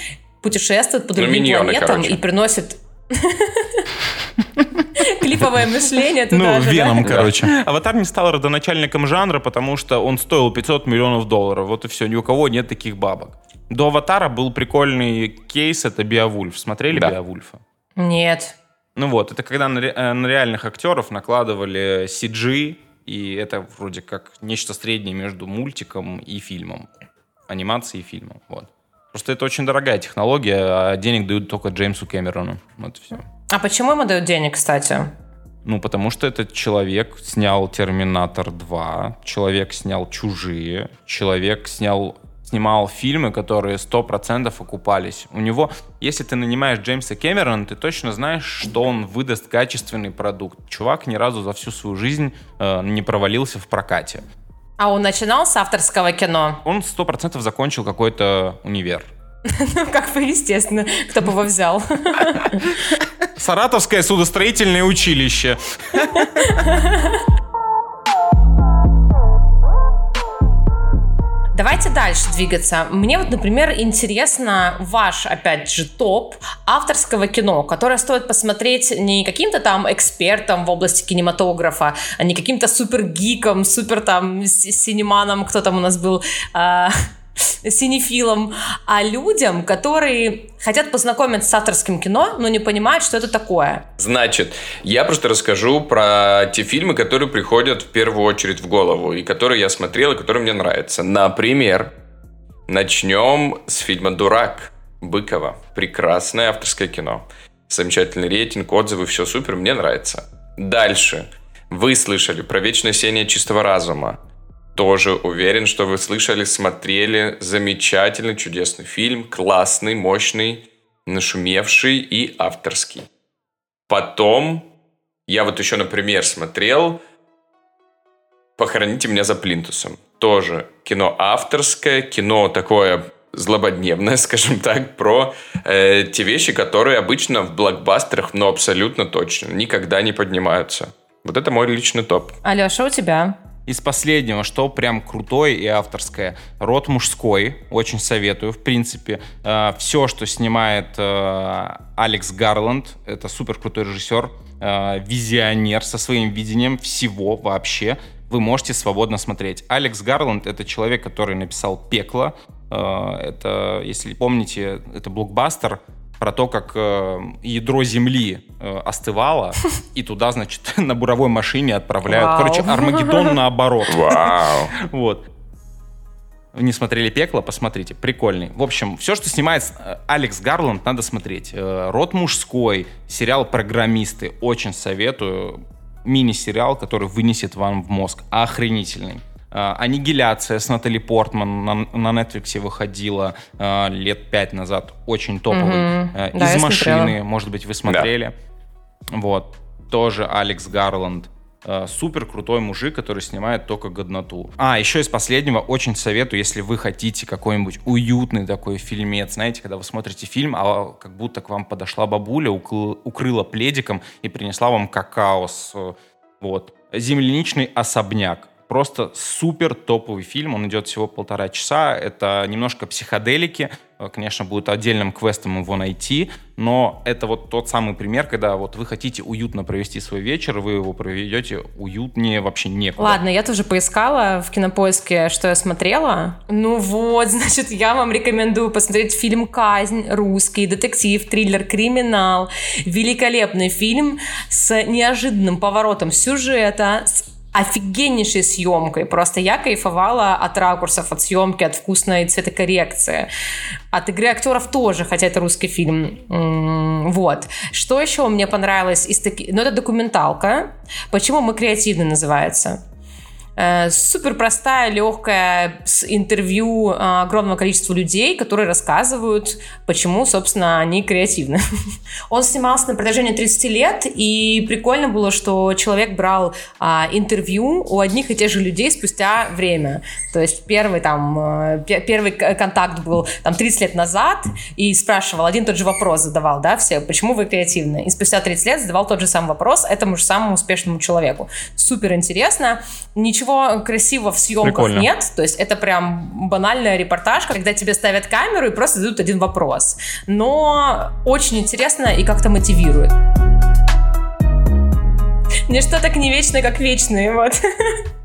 путешествует по другим ну, планетам короче. и приносит [laughs] Клиповое мышление туда
Ну, же, Веном, да? короче. Аватар не стал родоначальником жанра, потому что он стоил 500 миллионов долларов. Вот и все, ни у кого нет таких бабок. До Аватара был прикольный кейс, это Биовульф. Смотрели да. Биовульфа?
Нет.
Ну вот, это когда на, э, на реальных актеров накладывали CG, и это вроде как нечто среднее между мультиком и фильмом. Анимацией и фильмом, вот. Просто это очень дорогая технология, а денег дают только Джеймсу Кэмерону. Вот все.
А почему ему дают денег, кстати?
Ну, потому что этот человек снял «Терминатор 2», человек снял «Чужие», человек снял снимал фильмы, которые 100% окупались. У него, если ты нанимаешь Джеймса Кэмерона, ты точно знаешь, что он выдаст качественный продукт. Чувак ни разу за всю свою жизнь э, не провалился в прокате.
А он начинал с авторского кино?
Он сто процентов закончил какой-то универ. [laughs]
Ну, как бы, естественно, кто бы его взял.
Саратовское судостроительное училище. [laughs]
Давайте дальше двигаться. Мне вот, например, интересно ваш, опять же, топ авторского кино, которое стоит посмотреть не каким-то там экспертом в области кинематографа, а не каким-то супер гиком, супер там синеманом, кто там у нас был, э, [laughs] синефилам, а людям, которые хотят познакомиться с авторским кино, но не понимают, что это такое.
Значит, я просто расскажу про те фильмы, которые приходят в первую очередь в голову, и которые я смотрел, и которые мне нравятся. Например, начнем с фильма «Дурак» Быкова. Прекрасное авторское кино. Замечательный рейтинг, отзывы, все супер, мне нравится. Дальше. Вы слышали про «Вечное сение чистого разума» тоже уверен, что вы слышали, смотрели замечательный, чудесный фильм, классный, мощный, нашумевший и авторский. Потом я вот еще, например, смотрел «Похороните меня за плинтусом». Тоже кино авторское, кино такое злободневное, [laughs] скажем так, про э, те вещи, которые обычно в блокбастерах, но абсолютно точно, никогда не поднимаются. Вот это мой личный топ.
Алеша, у тебя?
Из последнего, что прям крутое и авторское. Род мужской, очень советую. В принципе, э, все, что снимает э, Алекс Гарланд, это супер крутой режиссер, э, визионер со своим видением всего вообще. Вы можете свободно смотреть. Алекс Гарланд это человек, который написал «Пекло». Э, это, если помните, это блокбастер про то, как э, ядро Земли э, остывало, [laughs] и туда, значит, [laughs] на буровой машине отправляют. Вау. Короче, Армагеддон [laughs] наоборот.
Вау.
Вот. Не смотрели «Пекло», посмотрите, прикольный. В общем, все, что снимает э, Алекс Гарланд, надо смотреть. Э, «Род мужской», сериал «Программисты», очень советую. Мини-сериал, который вынесет вам в мозг. Охренительный. Э, Аннигиляция с Натали Портман на, на Netflix выходила э, лет пять назад. Очень топовый.
Мгм.
Э,
Да,
Из машины, может быть, вы смотрели. Вот. Тоже Алекс Гарланд. Э, Супер крутой мужик, который снимает только годноту. А, еще из последнего очень советую, если вы хотите какой-нибудь уютный такой фильмец, знаете, когда вы смотрите фильм, а как будто к вам подошла бабуля, укл- укрыла пледиком и принесла вам какао с, э, вот, «Земляничный особняк». Просто супер топовый фильм, он идет всего полтора часа, это немножко психоделики, Э, конечно, будет отдельным квестом его найти, но это вот тот самый пример, когда вот вы хотите уютно провести свой вечер, вы его проведете уютнее вообще некуда.
Ладно, я тоже поискала в кинопоиске, что я смотрела. Ну вот, [laughs] значит, я вам рекомендую посмотреть фильм «Казнь», русский, детектив, триллер, криминал. Великолепный фильм с неожиданным поворотом сюжета, с офигеннейшей съемкой. Просто я кайфовала от ракурсов, от съемки, от вкусной цветокоррекции. От игры актеров тоже, хотя это русский фильм. Вот. Что еще мне понравилось из таких... Ну, это документалка. «Почему мы креативны» называется. Э, Супер простая, легкая, с интервью э, огромного количества людей, которые рассказывают, почему, собственно, они креативны. [laughs] Он снимался на протяжении 30 лет, и прикольно было, что человек брал а, интервью у одних и тех же людей спустя время. То есть первый там э, пе- первый контакт был там 30 лет назад, и спрашивал, один тот же вопрос задавал, да, все, почему вы креативны? И спустя 30 лет задавал тот же самый вопрос этому же самому успешному человеку. Супер интересно. Ничего красивого в съемках
Прикольно.
нет, то есть это прям банальная репортажка, когда тебе ставят камеру и просто задают один вопрос. Но очень интересно и как-то мотивирует. Ничто так не вечно, как вечные, вот. [laughs]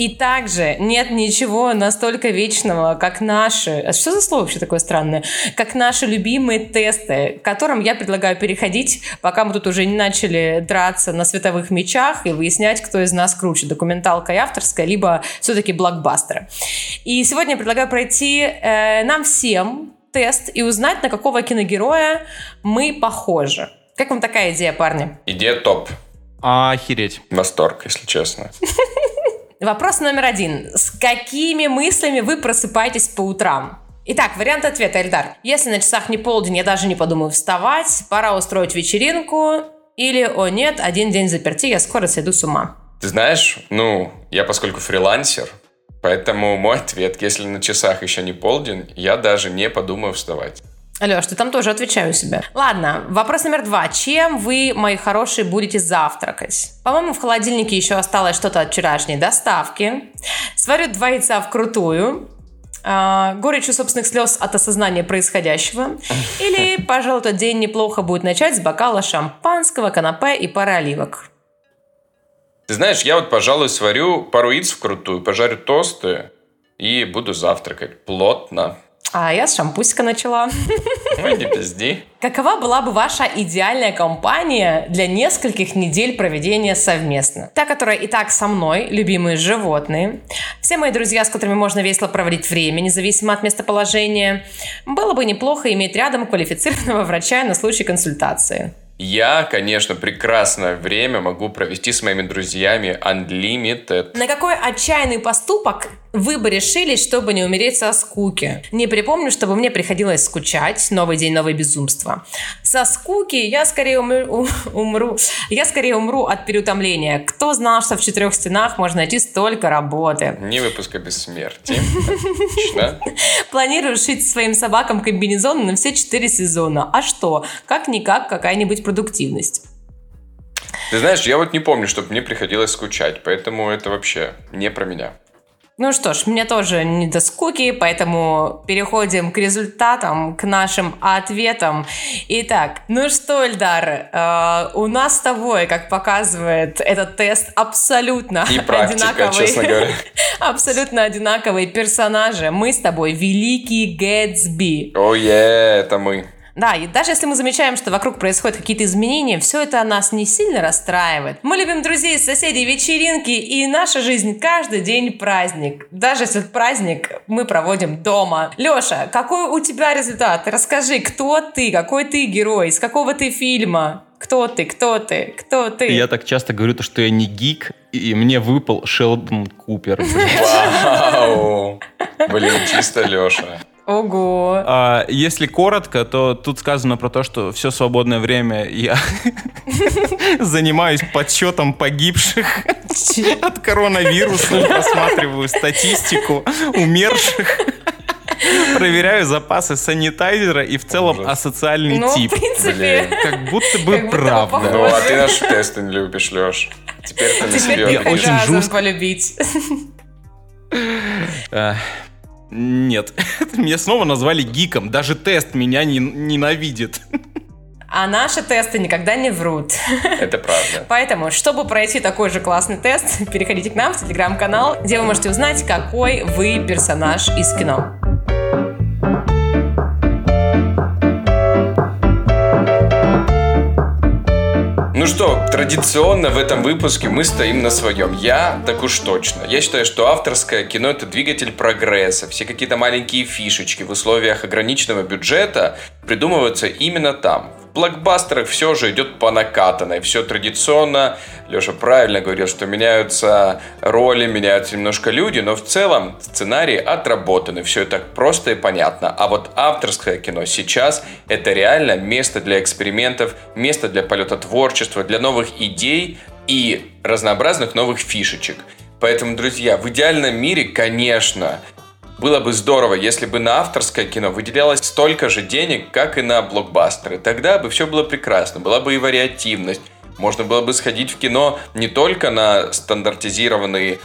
И также нет ничего настолько вечного, как наши... а Что за слово вообще такое странное? Как наши любимые тесты, к которым я предлагаю переходить, пока мы тут уже не начали драться на световых мечах и выяснять, кто из нас круче, документалка и авторская, либо все-таки блокбастеры. И сегодня я предлагаю пройти э, нам всем тест и узнать, на какого киногероя мы похожи. Как вам такая идея, парни?
Идея топ.
Охереть.
Восторг, если честно. [laughs]
Вопрос номер один. С какими мыслями вы просыпаетесь по утрам? Итак, вариант ответа, Эльдар. Если на часах не полдень, я даже не подумаю вставать, пора устроить вечеринку, или, о нет, один день заперти, я скоро сойду с ума.
Ты знаешь, ну, я поскольку фрилансер, поэтому мой ответ, если на часах еще не полдень, я даже не подумаю вставать.
Алеш, ты там тоже отвечаю себе. Ладно, вопрос номер два. Чем вы, мои хорошие, будете завтракать? По-моему, в холодильнике еще осталось что-то от вчерашней доставки. Сварю два яйца вкрутую. А, горечью собственных слез от осознания происходящего. Или, [laughs] пожалуй, тот день неплохо будет начать с бокала шампанского, канапе и пары оливок.
Ты знаешь, я вот, пожалуй, сварю пару яиц вкрутую, пожарю тосты и буду завтракать плотно.
А я с шампусика начала.
Ну, не пизди.
Какова была бы ваша идеальная компания для нескольких недель проведения совместно? Та, которая и так со мной, любимые животные, все мои друзья, с которыми можно весело проводить время, независимо от местоположения. Было бы неплохо иметь рядом квалифицированного врача на случай консультации.
Я, конечно, прекрасное время могу провести с моими друзьями Unlimited.
На какой отчаянный поступок вы бы решились, чтобы не умереть со скуки? Не припомню, чтобы мне приходилось скучать. Новый день, новое безумство. Со скуки я скорее умру, [laughs] умру. Я скорее умру от переутомления. Кто знал, что в четырех стенах можно найти столько работы?
Не выпуска бессмертия. [laughs] Отлично.
Планирую шить своим собакам комбинезоны на все четыре сезона. А что? Как-никак какая-нибудь продуктивность.
Ты знаешь, я вот не помню, чтобы мне приходилось скучать, поэтому это вообще не про меня.
Ну что ж, мне тоже не до скуки, поэтому переходим к результатам, к нашим ответам. Итак, ну что, Эльдар, э, у нас с тобой, как показывает этот тест, абсолютно
И практика, говоря. [laughs]
абсолютно одинаковые персонажи. Мы с тобой великий Гэтсби.
Ой, это мы.
Да, и даже если мы замечаем, что вокруг происходят какие-то изменения, все это нас не сильно расстраивает. Мы любим друзей, соседей, вечеринки, и наша жизнь каждый день праздник. Даже если этот праздник мы проводим дома. Леша, какой у тебя результат? Расскажи, кто ты, какой ты герой, из какого ты фильма? Кто ты? Кто ты? Кто ты?
Я так часто говорю, то, что я не гик, и мне выпал Шелдон Купер.
Вау! Блин, чисто Леша.
Ого.
А, если коротко, то тут сказано про то, что все свободное время я [laughs] занимаюсь подсчетом погибших от коронавируса, просматриваю статистику умерших, проверяю запасы санитайзера и в целом
Ужас.
асоциальный
Ну, в
тип.
принципе,
Блин.
Как будто бы
Как будто бы
правда.
Ну, а ты наши тесты не любишь, Леш. Теперь ты на себе
Я очень жестко-
полюбить.
Нет, [laughs] меня снова назвали гиком. Даже тест меня не- ненавидит.
А наши тесты никогда не врут.
Это правда. [laughs]
Поэтому, чтобы пройти такой же классный тест, переходите к нам в телеграм-канал, где вы можете узнать, какой вы персонаж из кино.
Ну что, традиционно в этом выпуске мы стоим на своем. Я так уж точно. Я считаю, что авторское кино это двигатель прогресса. Все какие-то маленькие фишечки в условиях ограниченного бюджета придумываются именно там. Блокбастерах все же идет по накатанной. Все традиционно. Леша правильно говорил, что меняются роли, меняются немножко люди, но в целом сценарии отработаны. Все это просто и понятно. А вот авторское кино сейчас это реально место для экспериментов, место для полета творчества, для новых идей и разнообразных новых фишечек. Поэтому, друзья, в идеальном мире, конечно, было бы здорово, если бы на авторское кино выделялось столько же денег, как и на блокбастеры. Тогда бы все было прекрасно, была бы и вариативность. Можно было бы сходить в кино не только на стандартизированные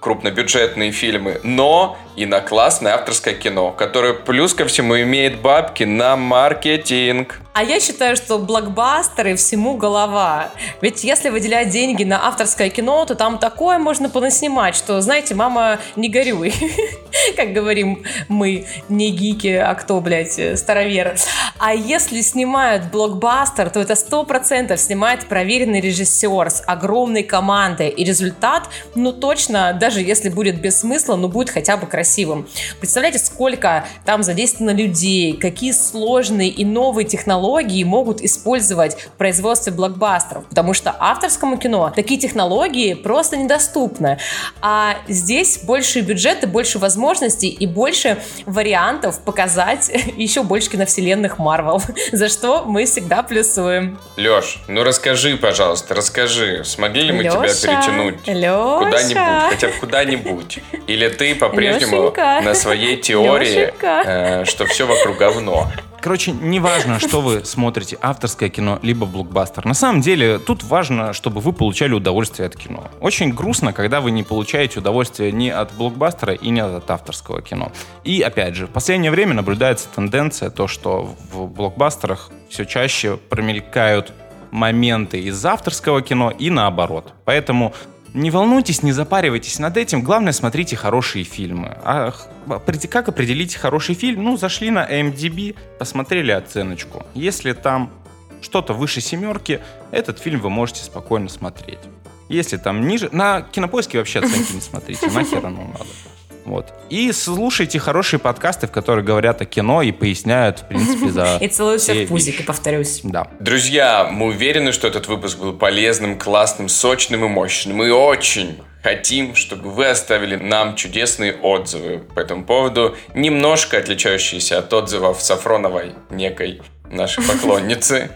крупнобюджетные фильмы, но и на классное авторское кино, которое плюс ко всему имеет бабки на маркетинг.
А я считаю, что блокбастеры всему голова. Ведь если выделять деньги на авторское кино, то там такое можно понаснимать, что, знаете, мама, не горюй. [laughs] [laughs] Как говорим мы, не гики, а кто, блядь, староверы. А если снимают блокбастер, то это сто процентов снимает проверенный режиссер с огромной командой. И результат, ну точно, даже если будет без смысла, но будет хотя бы красивым. Представляете, сколько там задействовано людей, какие сложные и новые технологии могут использовать в производстве блокбастеров. Потому что авторскому кино такие технологии просто недоступны. А здесь больше бюджета, больше возможностей и больше вариантов показать [laughs] еще больше киновселенных Марвел, [laughs] за что мы всегда плюсуем.
Леш, ну расскажи, пожалуйста, расскажи, смогли ли мы тебя
Лёша,
перетянуть
Лёша.
куда-нибудь, хотя бы куда-нибудь? Или ты по-прежнему
Лёшенька.
на своей теории, э, что все вокруг говно?
Короче, неважно, что вы смотрите, авторское кино, либо блокбастер. На самом деле, тут важно, чтобы вы получали удовольствие от кино. Очень грустно, когда вы не получаете удовольствие ни от блокбастера и ни от авторского кино. И, опять же, в последнее время наблюдается тенденция, то, что в блокбастерах все чаще промелькают моменты из авторского кино и наоборот. Поэтому не волнуйтесь, не запаривайтесь над этим. Главное, смотрите хорошие фильмы. А опреди- как определить хороший фильм? Ну, зашли на MDB, посмотрели оценочку. Если там что-то выше семерки, этот фильм вы можете спокойно смотреть. Если там ниже... На кинопоиске вообще оценки не смотрите, [laughs] нахер оно надо. Вот. И слушайте хорошие подкасты, в которых говорят о кино и поясняют, в принципе, за... [laughs]
И целую
все
всех в пузики,
вещи.
повторюсь.
Да.
Друзья, мы уверены, что этот выпуск был полезным, классным, сочным и мощным. Мы очень хотим, чтобы вы оставили нам чудесные отзывы по этому поводу, немножко отличающиеся от отзывов Сафроновой, некой нашей поклонницы.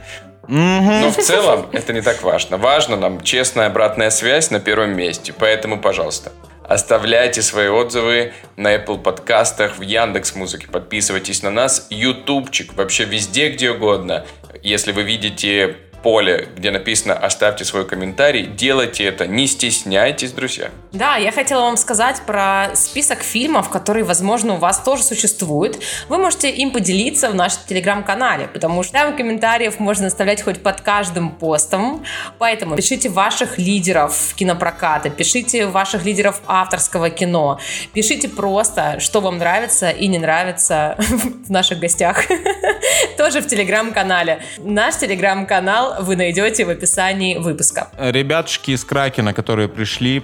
Но в целом это не так важно. Важно нам честная обратная связь на первом месте. Поэтому, пожалуйста, оставляйте свои отзывы на Apple подкастах, в Яндекс Музыке. Подписывайтесь на нас. Ютубчик, вообще везде, где угодно. Если вы видите поле, где написано «Оставьте свой комментарий», делайте это, не стесняйтесь, друзья.
Да, я хотела вам сказать про список фильмов, которые, возможно, у вас тоже существуют. Вы можете им поделиться в нашем телеграм-канале, потому что там комментариев можно оставлять хоть под каждым постом. Поэтому пишите ваших лидеров кинопроката, пишите ваших лидеров авторского кино, пишите просто, что вам нравится и не нравится [laughs] в наших гостях. [laughs] Тоже в телеграм-канале. Наш телеграм-канал вы найдете в описании выпуска.
Ребятушки из Кракена, которые пришли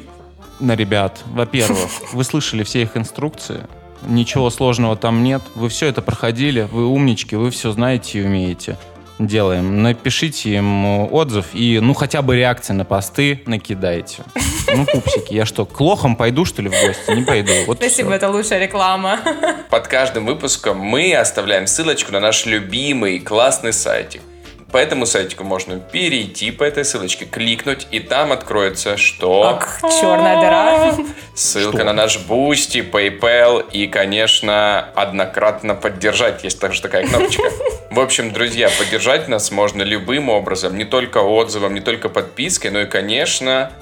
на ребят, во-первых, [laughs] вы слышали все их инструкции, ничего сложного там нет, вы все это проходили, вы умнички, вы все знаете и умеете. делаем. Напишите им отзыв и, ну, хотя бы реакции на посты накидайте. Ну, пупсики, я что, к лохам пойду, что ли, в гости? Не пойду. Вот
Спасибо,
всё.
это лучшая реклама.
Под каждым выпуском мы оставляем ссылочку на наш любимый классный сайтик. По этому сайтику можно перейти по этой ссылочке, кликнуть, и там откроется что?
Ок, черная дыра.
Ссылка
Что?
на наш Boosty, PayPal и, конечно, однократно поддержать. Есть также такая кнопочка. [laughs] В общем, друзья, поддержать нас можно любым образом. Не только отзывом, не только подпиской, но и, конечно,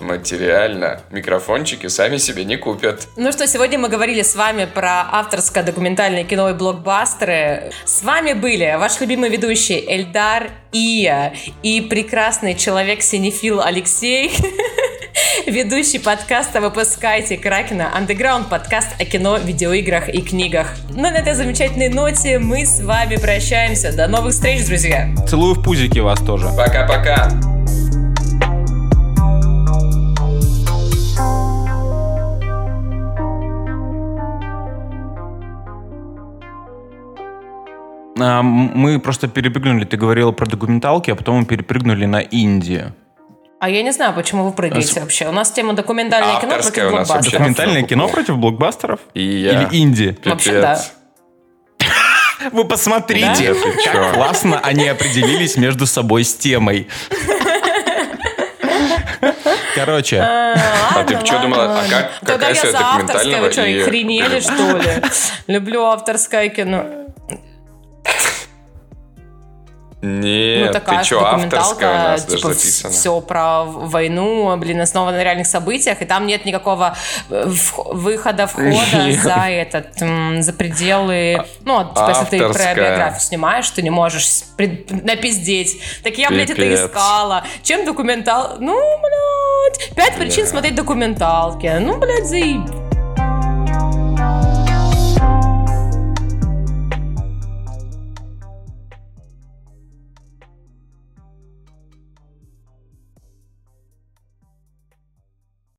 материально. Микрофончики сами себе не купят.
Ну что, сегодня мы говорили с вами про авторское документальное кино и блокбастеры. С вами были ваш любимый ведущий Эльдар Ия и прекрасный человек-синефил Алексей. [laughs] Ведущий подкаста «Выпускайте Кракена» андеграунд подкаст о кино, видеоиграх и книгах. Ну, на этой замечательной ноте мы с вами прощаемся. До новых встреч, друзья!
Целую в пузики вас тоже.
Пока-пока!
Мы просто перепрыгнули, ты говорила про документалки, а потом мы перепрыгнули на Индию.
А я не знаю, почему вы прыгаете вообще. У нас тема документальное кино против
у нас
блокбастеров.
Документальное кино против блокбастеров?
И я.
Или Инди?
Вообще, да. [laughs]
Вы посмотрите,
Да?
Как классно они определились между собой с темой. Короче,
А ты что думала, а как,
Тогда
какая
я за авторское. Вы что,
и...
охренели, [laughs] что ли? Люблю авторское кино.
Нет,
ну, такая
ты что, авторская у
документалка,
нас даже
типа,
записана.
все про войну, блин, основано на реальных событиях, и там нет никакого э, выхода, входа
Нет.
за этот, за пределы, ну, вот, типа, если ты про
Авторская.
биографию снимаешь, ты не можешь напиздеть. Так я, блядь, это
Пипец.
искала. Чем документал? Ну, блядь, пять причин
Бля.
смотреть документалки. Ну, блядь, заебись.